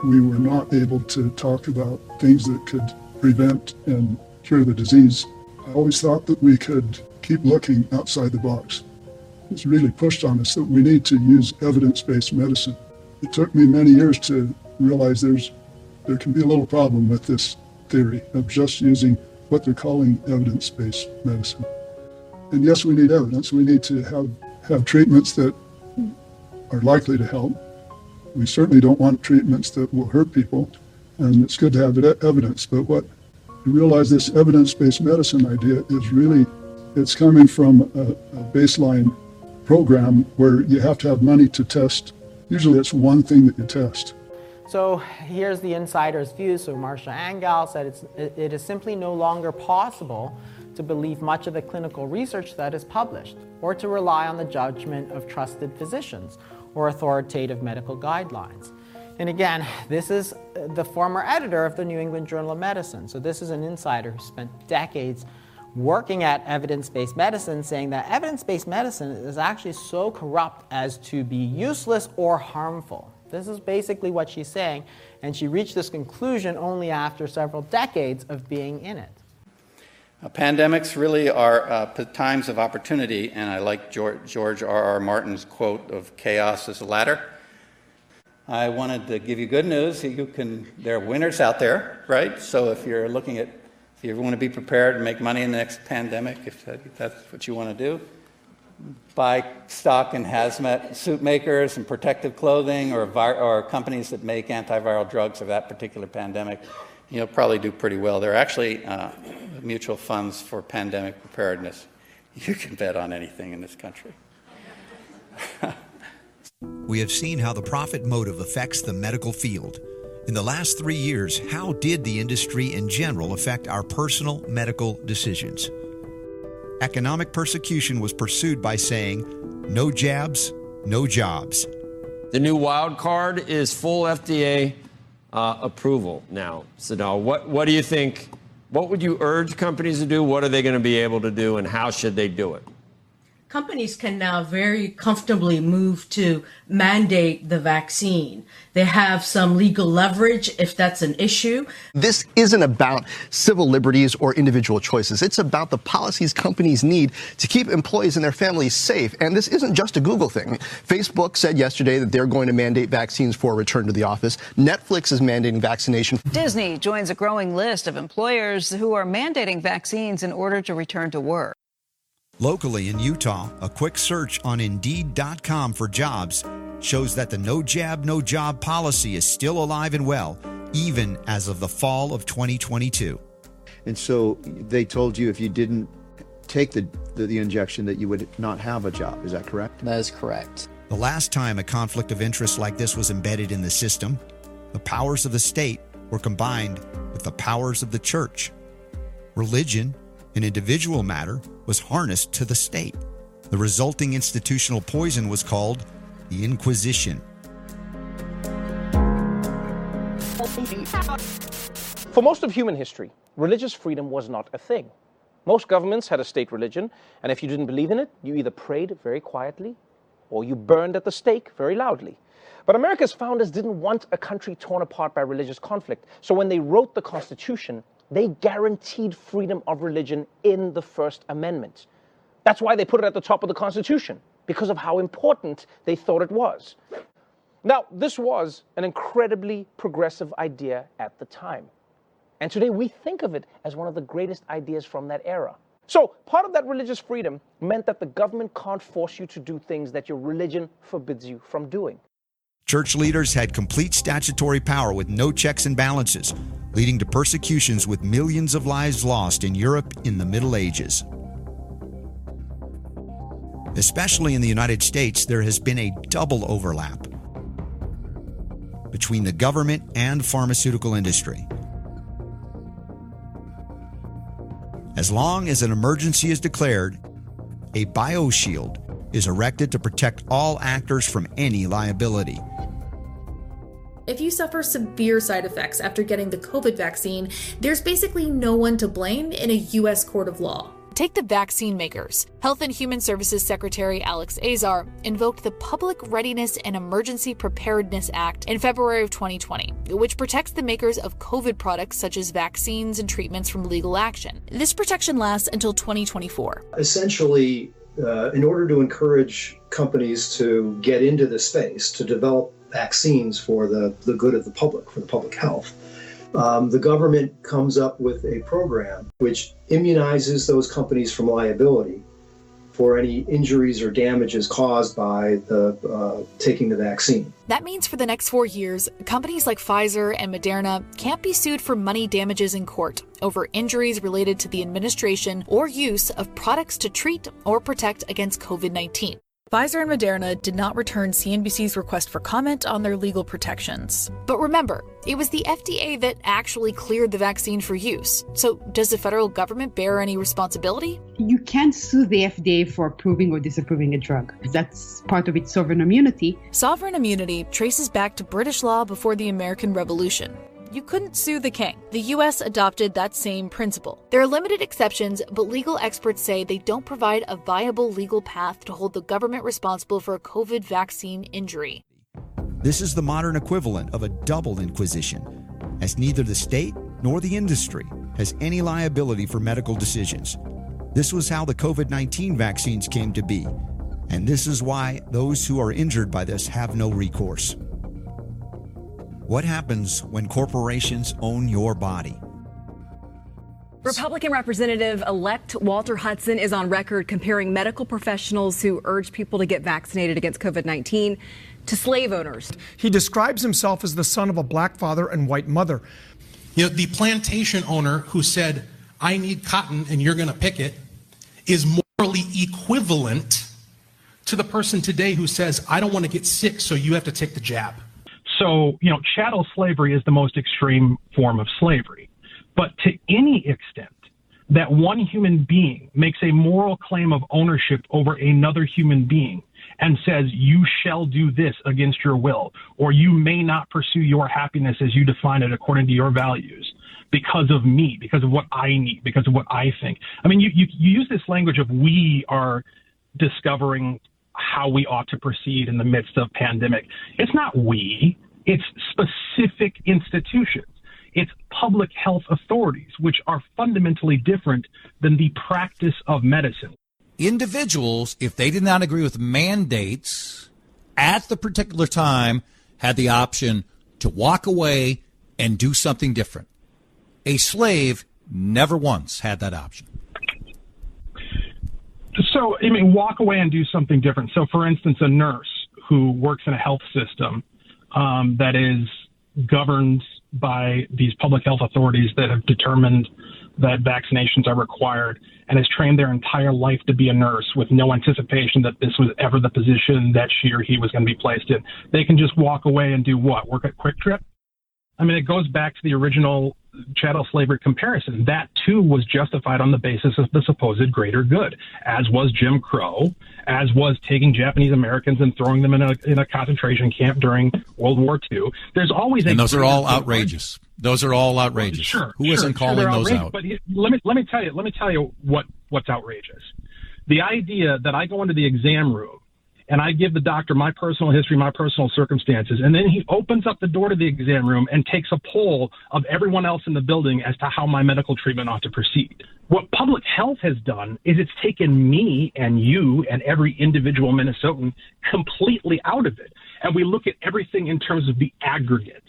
we were not able to talk about things that could prevent and cure the disease. I always thought that we could keep looking outside the box. It's really pushed on us that we need to use evidence-based medicine. It took me many years to realize there's there can be a little problem with this theory of just using what they're calling evidence-based medicine. And yes, we need evidence. We need to have, have treatments that are likely to help we certainly don't want treatments that will hurt people, and it's good to have evidence. But what you realize this evidence-based medicine idea is really it's coming from a, a baseline program where you have to have money to test. Usually, it's one thing that you test. So here's the insider's view. So Marcia Angell said it's, it is simply no longer possible to believe much of the clinical research that is published or to rely on the judgment of trusted physicians or authoritative medical guidelines. And again, this is the former editor of the New England Journal of Medicine. So this is an insider who spent decades working at evidence-based medicine saying that evidence-based medicine is actually so corrupt as to be useless or harmful. This is basically what she's saying, and she reached this conclusion only after several decades of being in it. Uh, pandemics really are uh, times of opportunity, and I like George, R. R. Martin's quote of chaos is a ladder. I wanted to give you good news. You can, there are winners out there, right? So if you're looking at, if you want to be prepared and make money in the next pandemic, if, that, if that's what you want to do, buy stock in hazmat suit makers and protective clothing or, or companies that make antiviral drugs for that particular pandemic you'll probably do pretty well. There are actually uh, mutual funds for pandemic preparedness. You can bet on anything in this country. we have seen how the profit motive affects the medical field. In the last three years, how did the industry in general affect our personal medical decisions? Economic persecution was pursued by saying, no jabs, no jobs. The new wild card is full FDA Uh, approval now. What, what do you think? What would you urge companies to do? What are they going to be able to do, and how should they do it? Companies can now very comfortably move to mandate the vaccine. They have some legal leverage if that's an issue. This isn't about civil liberties or individual choices. It's about the policies companies need to keep employees and their families safe. And this isn't just a Google thing. Facebook said yesterday that they're going to mandate vaccines for a return to the office. Netflix is mandating vaccination. Disney joins a growing list of employers who are mandating vaccines in order to return to work. Locally in Utah, a quick search on Indeed.com for jobs shows that the no jab, no job policy is still alive and well, even as of the fall of 2022. And so they told you if you didn't take the, the, the injection that you would not have a job. Is that correct? That is correct. The last time a conflict of interest like this was embedded in the system, the powers of the state were combined with the powers of the church. Religion, an individual matter, was harnessed to the state. The resulting institutional poison was called the Inquisition. For most of human history, religious freedom was not a thing. Most governments had a state religion, and if you didn't believe in it, you either prayed very quietly or you burned at the stake very loudly. But America's founders didn't want a country torn apart by religious conflict. So when they wrote the Constitution, they guaranteed freedom of religion in the First Amendment. That's why they put it at the top of the Constitution, because of how important they thought it was. Now, this was an incredibly progressive idea at the time. And today we think of it as one of the greatest ideas from that era. So, part of that religious freedom meant that the government can't force you to do things that your religion forbids you from doing. Church leaders had complete statutory power with no checks and balances, leading to persecutions with millions of lives lost in Europe in the Middle Ages. Especially in the United States, there has been a double overlap between the government and pharmaceutical industry. As long as an emergency is declared, a bioshield is erected to protect all actors from any liability. If you suffer severe side effects after getting the COVID vaccine, there's basically no one to blame in a U.S. court of law. Take the vaccine makers. Health and Human Services Secretary Alex Azar invoked the Public Readiness and Emergency Preparedness Act in February of 2020, which protects the makers of COVID products such as vaccines and treatments from legal action. This protection lasts until 2024. Essentially, uh, in order to encourage companies to get into the space, to develop vaccines for the, the good of the public, for the public health, um, the government comes up with a program which immunizes those companies from liability for any injuries or damages caused by the uh, taking the vaccine. That means for the next four years, companies like Pfizer and Moderna can't be sued for money damages in court over injuries related to the administration or use of products to treat or protect against COVID 19. Pfizer and Moderna did not return CNBC's request for comment on their legal protections. But remember, it was the FDA that actually cleared the vaccine for use. So, does the federal government bear any responsibility? You can't sue the FDA for approving or disapproving a drug. That's part of its sovereign immunity. Sovereign immunity traces back to British law before the American Revolution you couldn't sue the king. The US adopted that same principle. There are limited exceptions, but legal experts say they don't provide a viable legal path to hold the government responsible for a COVID vaccine injury. This is the modern equivalent of a double inquisition, as neither the state nor the industry has any liability for medical decisions. This was how the COVID 19 vaccines came to be, and this is why those who are injured by this have no recourse. What happens when corporations own your body? Republican Representative elect Walter Hudson is on record comparing medical professionals who urge people to get vaccinated against COVID 19 to slave owners. He describes himself as the son of a black father and white mother. You know, the plantation owner who said, I need cotton and you're going to pick it, is morally equivalent to the person today who says, I don't want to get sick, so you have to take the jab. So, you know, chattel slavery is the most extreme form of slavery. But to any extent that one human being makes a moral claim of ownership over another human being and says, you shall do this against your will, or you may not pursue your happiness as you define it according to your values because of me, because of what I need, because of what I think. I mean, you, you, you use this language of we are discovering how we ought to proceed in the midst of pandemic. It's not we, it's specific institutions. It's public health authorities, which are fundamentally different than the practice of medicine. Individuals, if they did not agree with mandates at the particular time, had the option to walk away and do something different. A slave never once had that option. So, I mean, walk away and do something different. So, for instance, a nurse who works in a health system um, that is governed by these public health authorities that have determined that vaccinations are required and has trained their entire life to be a nurse with no anticipation that this was ever the position that she or he was going to be placed in. They can just walk away and do what? Work at QuikTrip? I mean, it goes back to the original chattel slavery comparison. That too was justified on the basis of the supposed greater good, as was Jim Crow, as was taking Japanese Americans and throwing them in a in a concentration camp during World War II. There's always and those are all outrageous. Those are all outrageous. Sure, Who sure, isn't calling they're those out? But let me let me tell you let me tell you what what's outrageous. The idea that I go into the exam room and I give the doctor my personal history, my personal circumstances, and then he opens up the door to the exam room and takes a poll of everyone else in the building as to how my medical treatment ought to proceed. What public health has done is it's taken me and you and every individual Minnesotan completely out of it. And we look at everything in terms of the aggregate.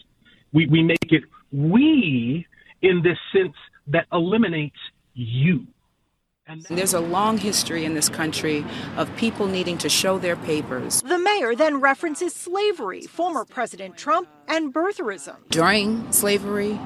We, we make it we in this sense that eliminates you. There's a long history in this country of people needing to show their papers. The mayor then references slavery, former President Trump, and birtherism. During slavery,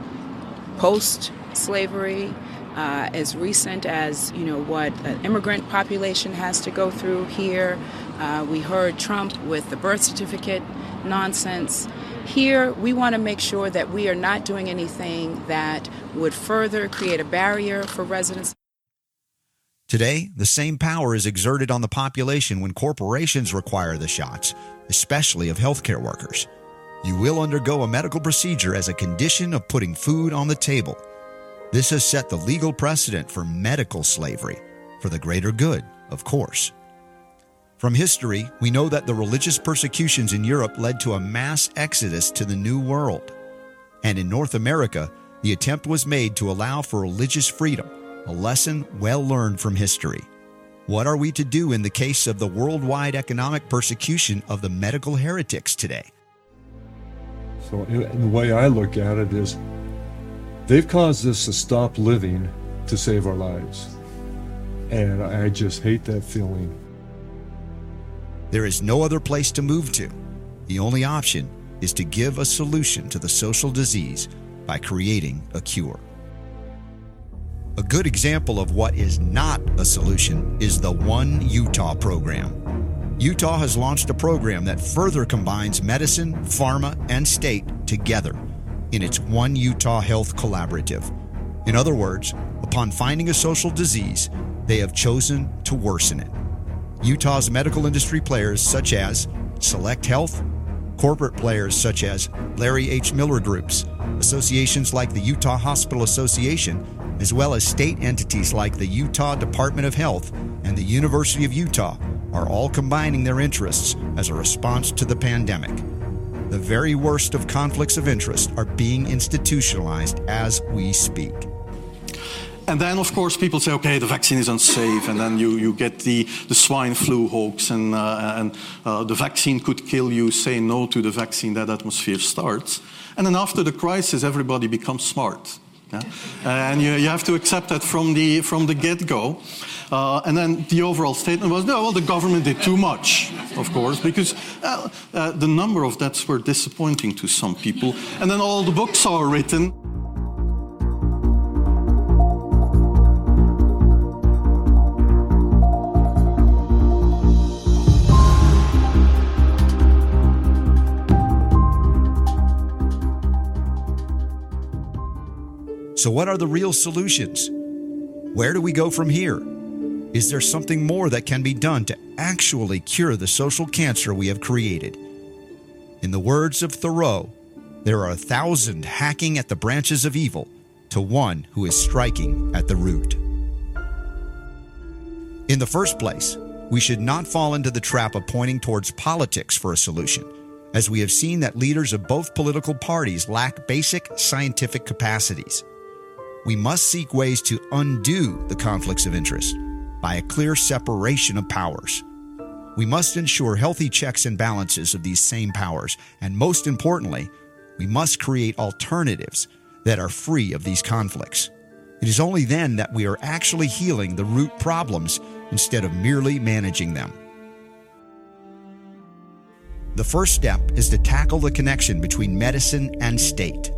post slavery, uh, as recent as you know what an immigrant population has to go through here. Uh, we heard Trump with the birth certificate nonsense. Here, we want to make sure that we are not doing anything that would further create a barrier for residents. Today, the same power is exerted on the population when corporations require the shots, especially of healthcare workers. You will undergo a medical procedure as a condition of putting food on the table. This has set the legal precedent for medical slavery, for the greater good, of course. From history, we know that the religious persecutions in Europe led to a mass exodus to the New World. And in North America, the attempt was made to allow for religious freedom, a lesson well learned from history. What are we to do in the case of the worldwide economic persecution of the medical heretics today? So, the way I look at it is, they've caused us to stop living to save our lives. And I just hate that feeling. There is no other place to move to. The only option is to give a solution to the social disease by creating a cure. A good example of what is not a solution is the One Utah program. Utah has launched a program that further combines medicine, pharma, and state together in its One Utah Health Collaborative. In other words, upon finding a social disease, they have chosen to worsen it. Utah's medical industry players such as Select Health, corporate players such as Larry H. Miller Groups, associations like the Utah Hospital Association, as well as state entities like the Utah Department of Health and the University of Utah are all combining their interests as a response to the pandemic. The very worst of conflicts of interest are being institutionalized as we speak. And then, of course, people say, okay, the vaccine is unsafe, and then you, you get the, the swine flu hoax, and, uh, and uh, the vaccine could kill you. Say no to the vaccine, that atmosphere starts. And then after the crisis, everybody becomes smart. Yeah? And you, you have to accept that from the, from the get go. Uh, and then the overall statement was, no, well, the government did too much, of course, because uh, uh, the number of deaths were disappointing to some people. And then all the books are written. So, what are the real solutions? Where do we go from here? Is there something more that can be done to actually cure the social cancer we have created? In the words of Thoreau, there are a thousand hacking at the branches of evil to one who is striking at the root. In the first place, We should not fall into the trap of pointing towards politics for a solution, as we have seen that leaders of both political parties lack basic scientific capacities. We must seek ways to undo the conflicts of interest by a clear separation of powers. We must ensure healthy checks and balances of these same powers, and most importantly, we must create alternatives that are free of these conflicts. It is only then that we are actually healing the root problems instead of merely managing them. The first step is to tackle the connection between medicine and state.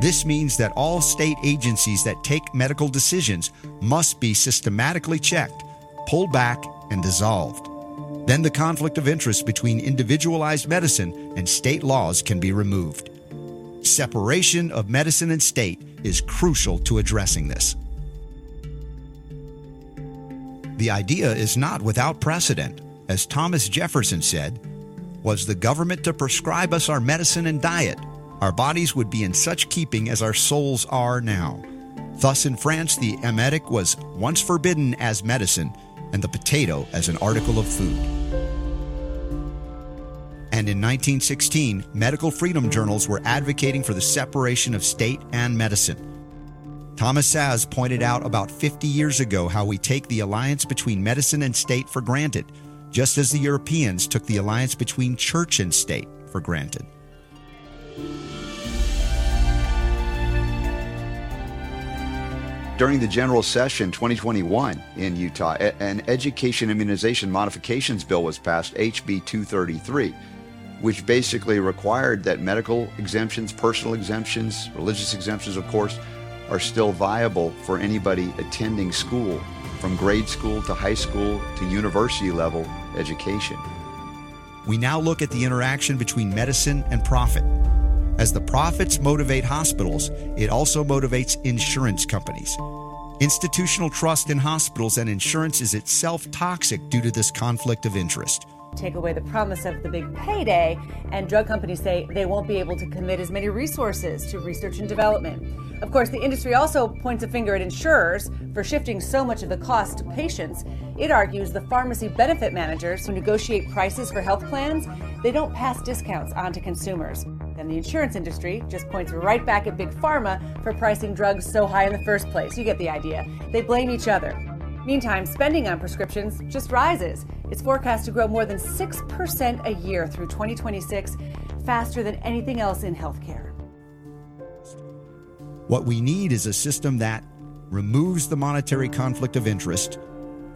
This means that all state agencies that take medical decisions must be systematically checked, pulled back, and dissolved. Then the conflict of interest between individualized medicine and state laws can be removed. Separation of medicine and state is crucial to addressing this. The idea is not without precedent. As Thomas Jefferson said, was the government to prescribe us our medicine and diet, our bodies would be in such keeping as our souls are now. Thus, in France, the emetic was once forbidden as medicine, and the potato as an article of food. And in 1916, medical freedom journals were advocating for the separation of state and medicine. Thomas Szasz pointed out about 50 years ago how we take the alliance between medicine and state for granted, just as the Europeans took the alliance between church and state for granted. During the general session 2021 in Utah, an education immunization modifications bill was passed, HB 233, which basically required that medical exemptions, personal exemptions, religious exemptions, of course, are still viable for anybody attending school from grade school to high school to university level education. We now look at the interaction between medicine and profit. As the profits motivate hospitals, it also motivates insurance companies. Institutional trust in hospitals and insurance is itself toxic due to this conflict of interest. Take away the promise of the big payday, and drug companies say they won't be able to commit as many resources to research and development. Of course, the industry also points a finger at insurers for shifting so much of the cost to patients. It argues the pharmacy benefit managers who negotiate prices for health plans, they don't pass discounts on to consumers. And the insurance industry just points right back at Big Pharma for pricing drugs so high in the first place. You get the idea. They blame each other. Meantime, spending on prescriptions just rises. It's forecast to grow more than 6% a year through 2026, faster than anything else in healthcare. What we need is a system that removes the monetary conflict of interest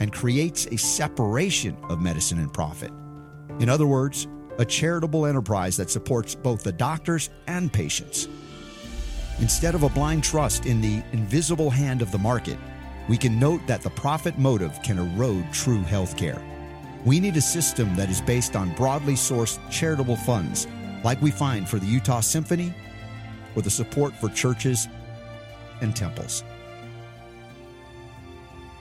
and creates a separation of medicine and profit. In other words, a charitable enterprise that supports both the doctors and patients. Instead of a blind trust in the invisible hand of the market, we can note that the profit motive can erode true health care. We need a system that is based on broadly sourced charitable funds, like we find for the Utah Symphony or the support for churches and temples.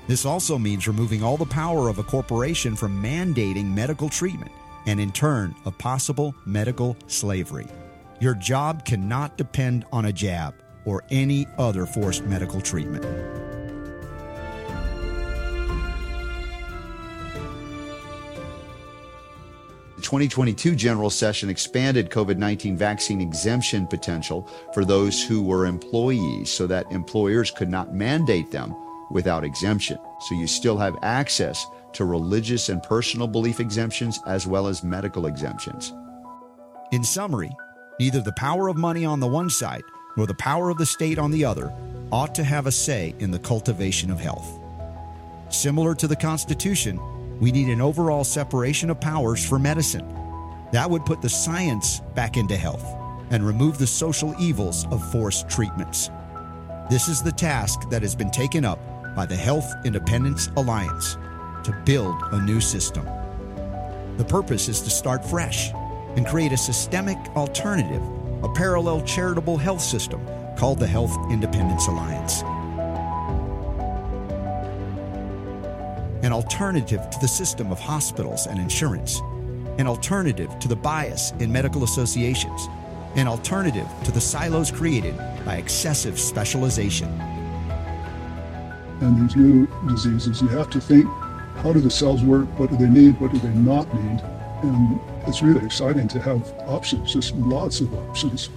This also means removing all the power of a corporation from mandating medical treatment and, in turn, of possible medical slavery. Your job cannot depend on a jab or any other forced medical treatment. The 2022 general session expanded COVID 19 vaccine exemption potential for those who were employees so that employers could not mandate them without exemption. So you still have access to religious and personal belief exemptions as well as medical exemptions. In summary, neither the power of money on the one side nor the power of the state on the other ought to have a say in the cultivation of health. Similar to the Constitution, we need an overall separation of powers for medicine. That would put the science back into health and remove the social evils of forced treatments. This is the task that has been taken up by the Health Independence Alliance to build a new system. The purpose is to start fresh and create a systemic alternative, a parallel charitable health system called the Health Independence Alliance. An alternative to the system of hospitals and insurance, an alternative to the bias in medical associations, an alternative to the silos created by excessive specialization. And these new diseases, you have to think how do the cells work? What do they need? What do they not need? And it's really exciting to have options, just lots of options.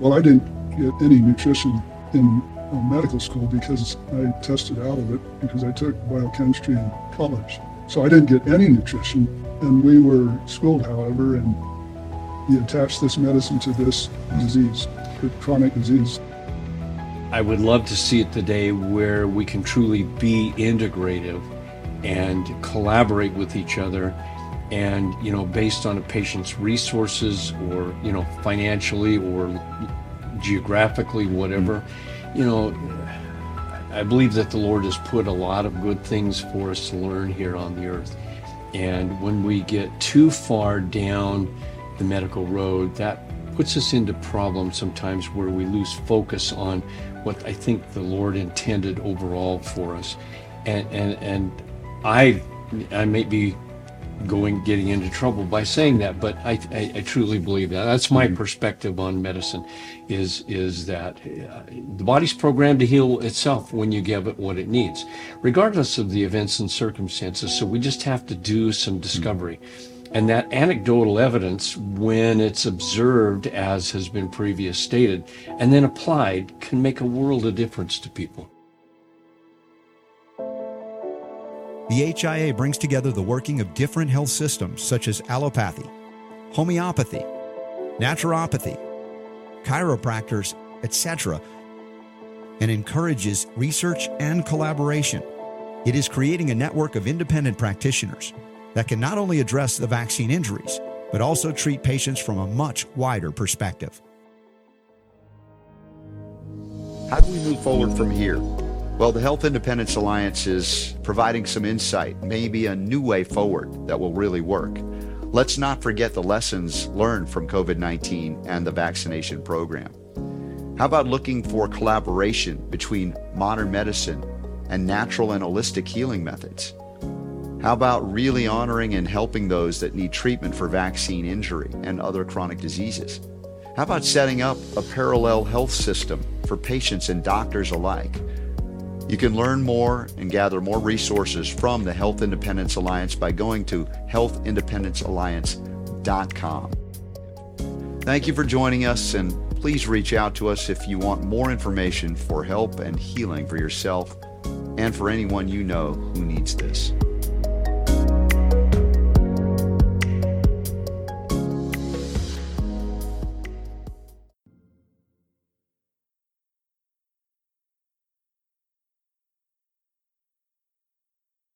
Well, I didn't get any nutrition in uh, medical school because I tested out of it because I took biochemistry in college. So I didn't get any nutrition. And we were schooled, however, and you attach this medicine to this disease, chronic disease. I would love to see it today where we can truly be integrative and collaborate with each other and you know based on a patient's resources or you know financially or geographically whatever mm. you know i believe that the lord has put a lot of good things for us to learn here on the earth. And when we get too far down the medical road that puts us into problems sometimes where we lose focus on what i think the lord intended overall for us. And and and i i may be going getting into trouble by saying that but I, I, I truly believe that. That's my perspective on medicine is is that uh, the body's programmed to heal itself when you give it what it needs regardless of the events and circumstances. So we just have to do some discovery. And that anecdotal evidence when it's observed as has been previously stated and then applied can make a world of difference to people The HIA brings together the working of different health systems such as allopathy, homeopathy, naturopathy, chiropractors, etc., and encourages research and collaboration. It is creating a network of independent practitioners that can not only address the vaccine injuries, but also treat patients from a much wider perspective. How do we move forward from here? Well, the Health Independence Alliance is providing some insight, maybe a new way forward that will really work. Let's not forget the lessons learned from COVID 19 and the vaccination program. How about looking for collaboration between modern medicine and natural and holistic healing methods? How about really honoring and helping those that need treatment for vaccine injury and other chronic diseases? How about setting up a parallel health system for patients and doctors alike? You can learn more and gather more resources from the Health Independence Alliance by going to healthindependencealliance.com. Thank you for joining us, and please reach out to us if you want more information for help and healing for yourself and for anyone you know who needs this.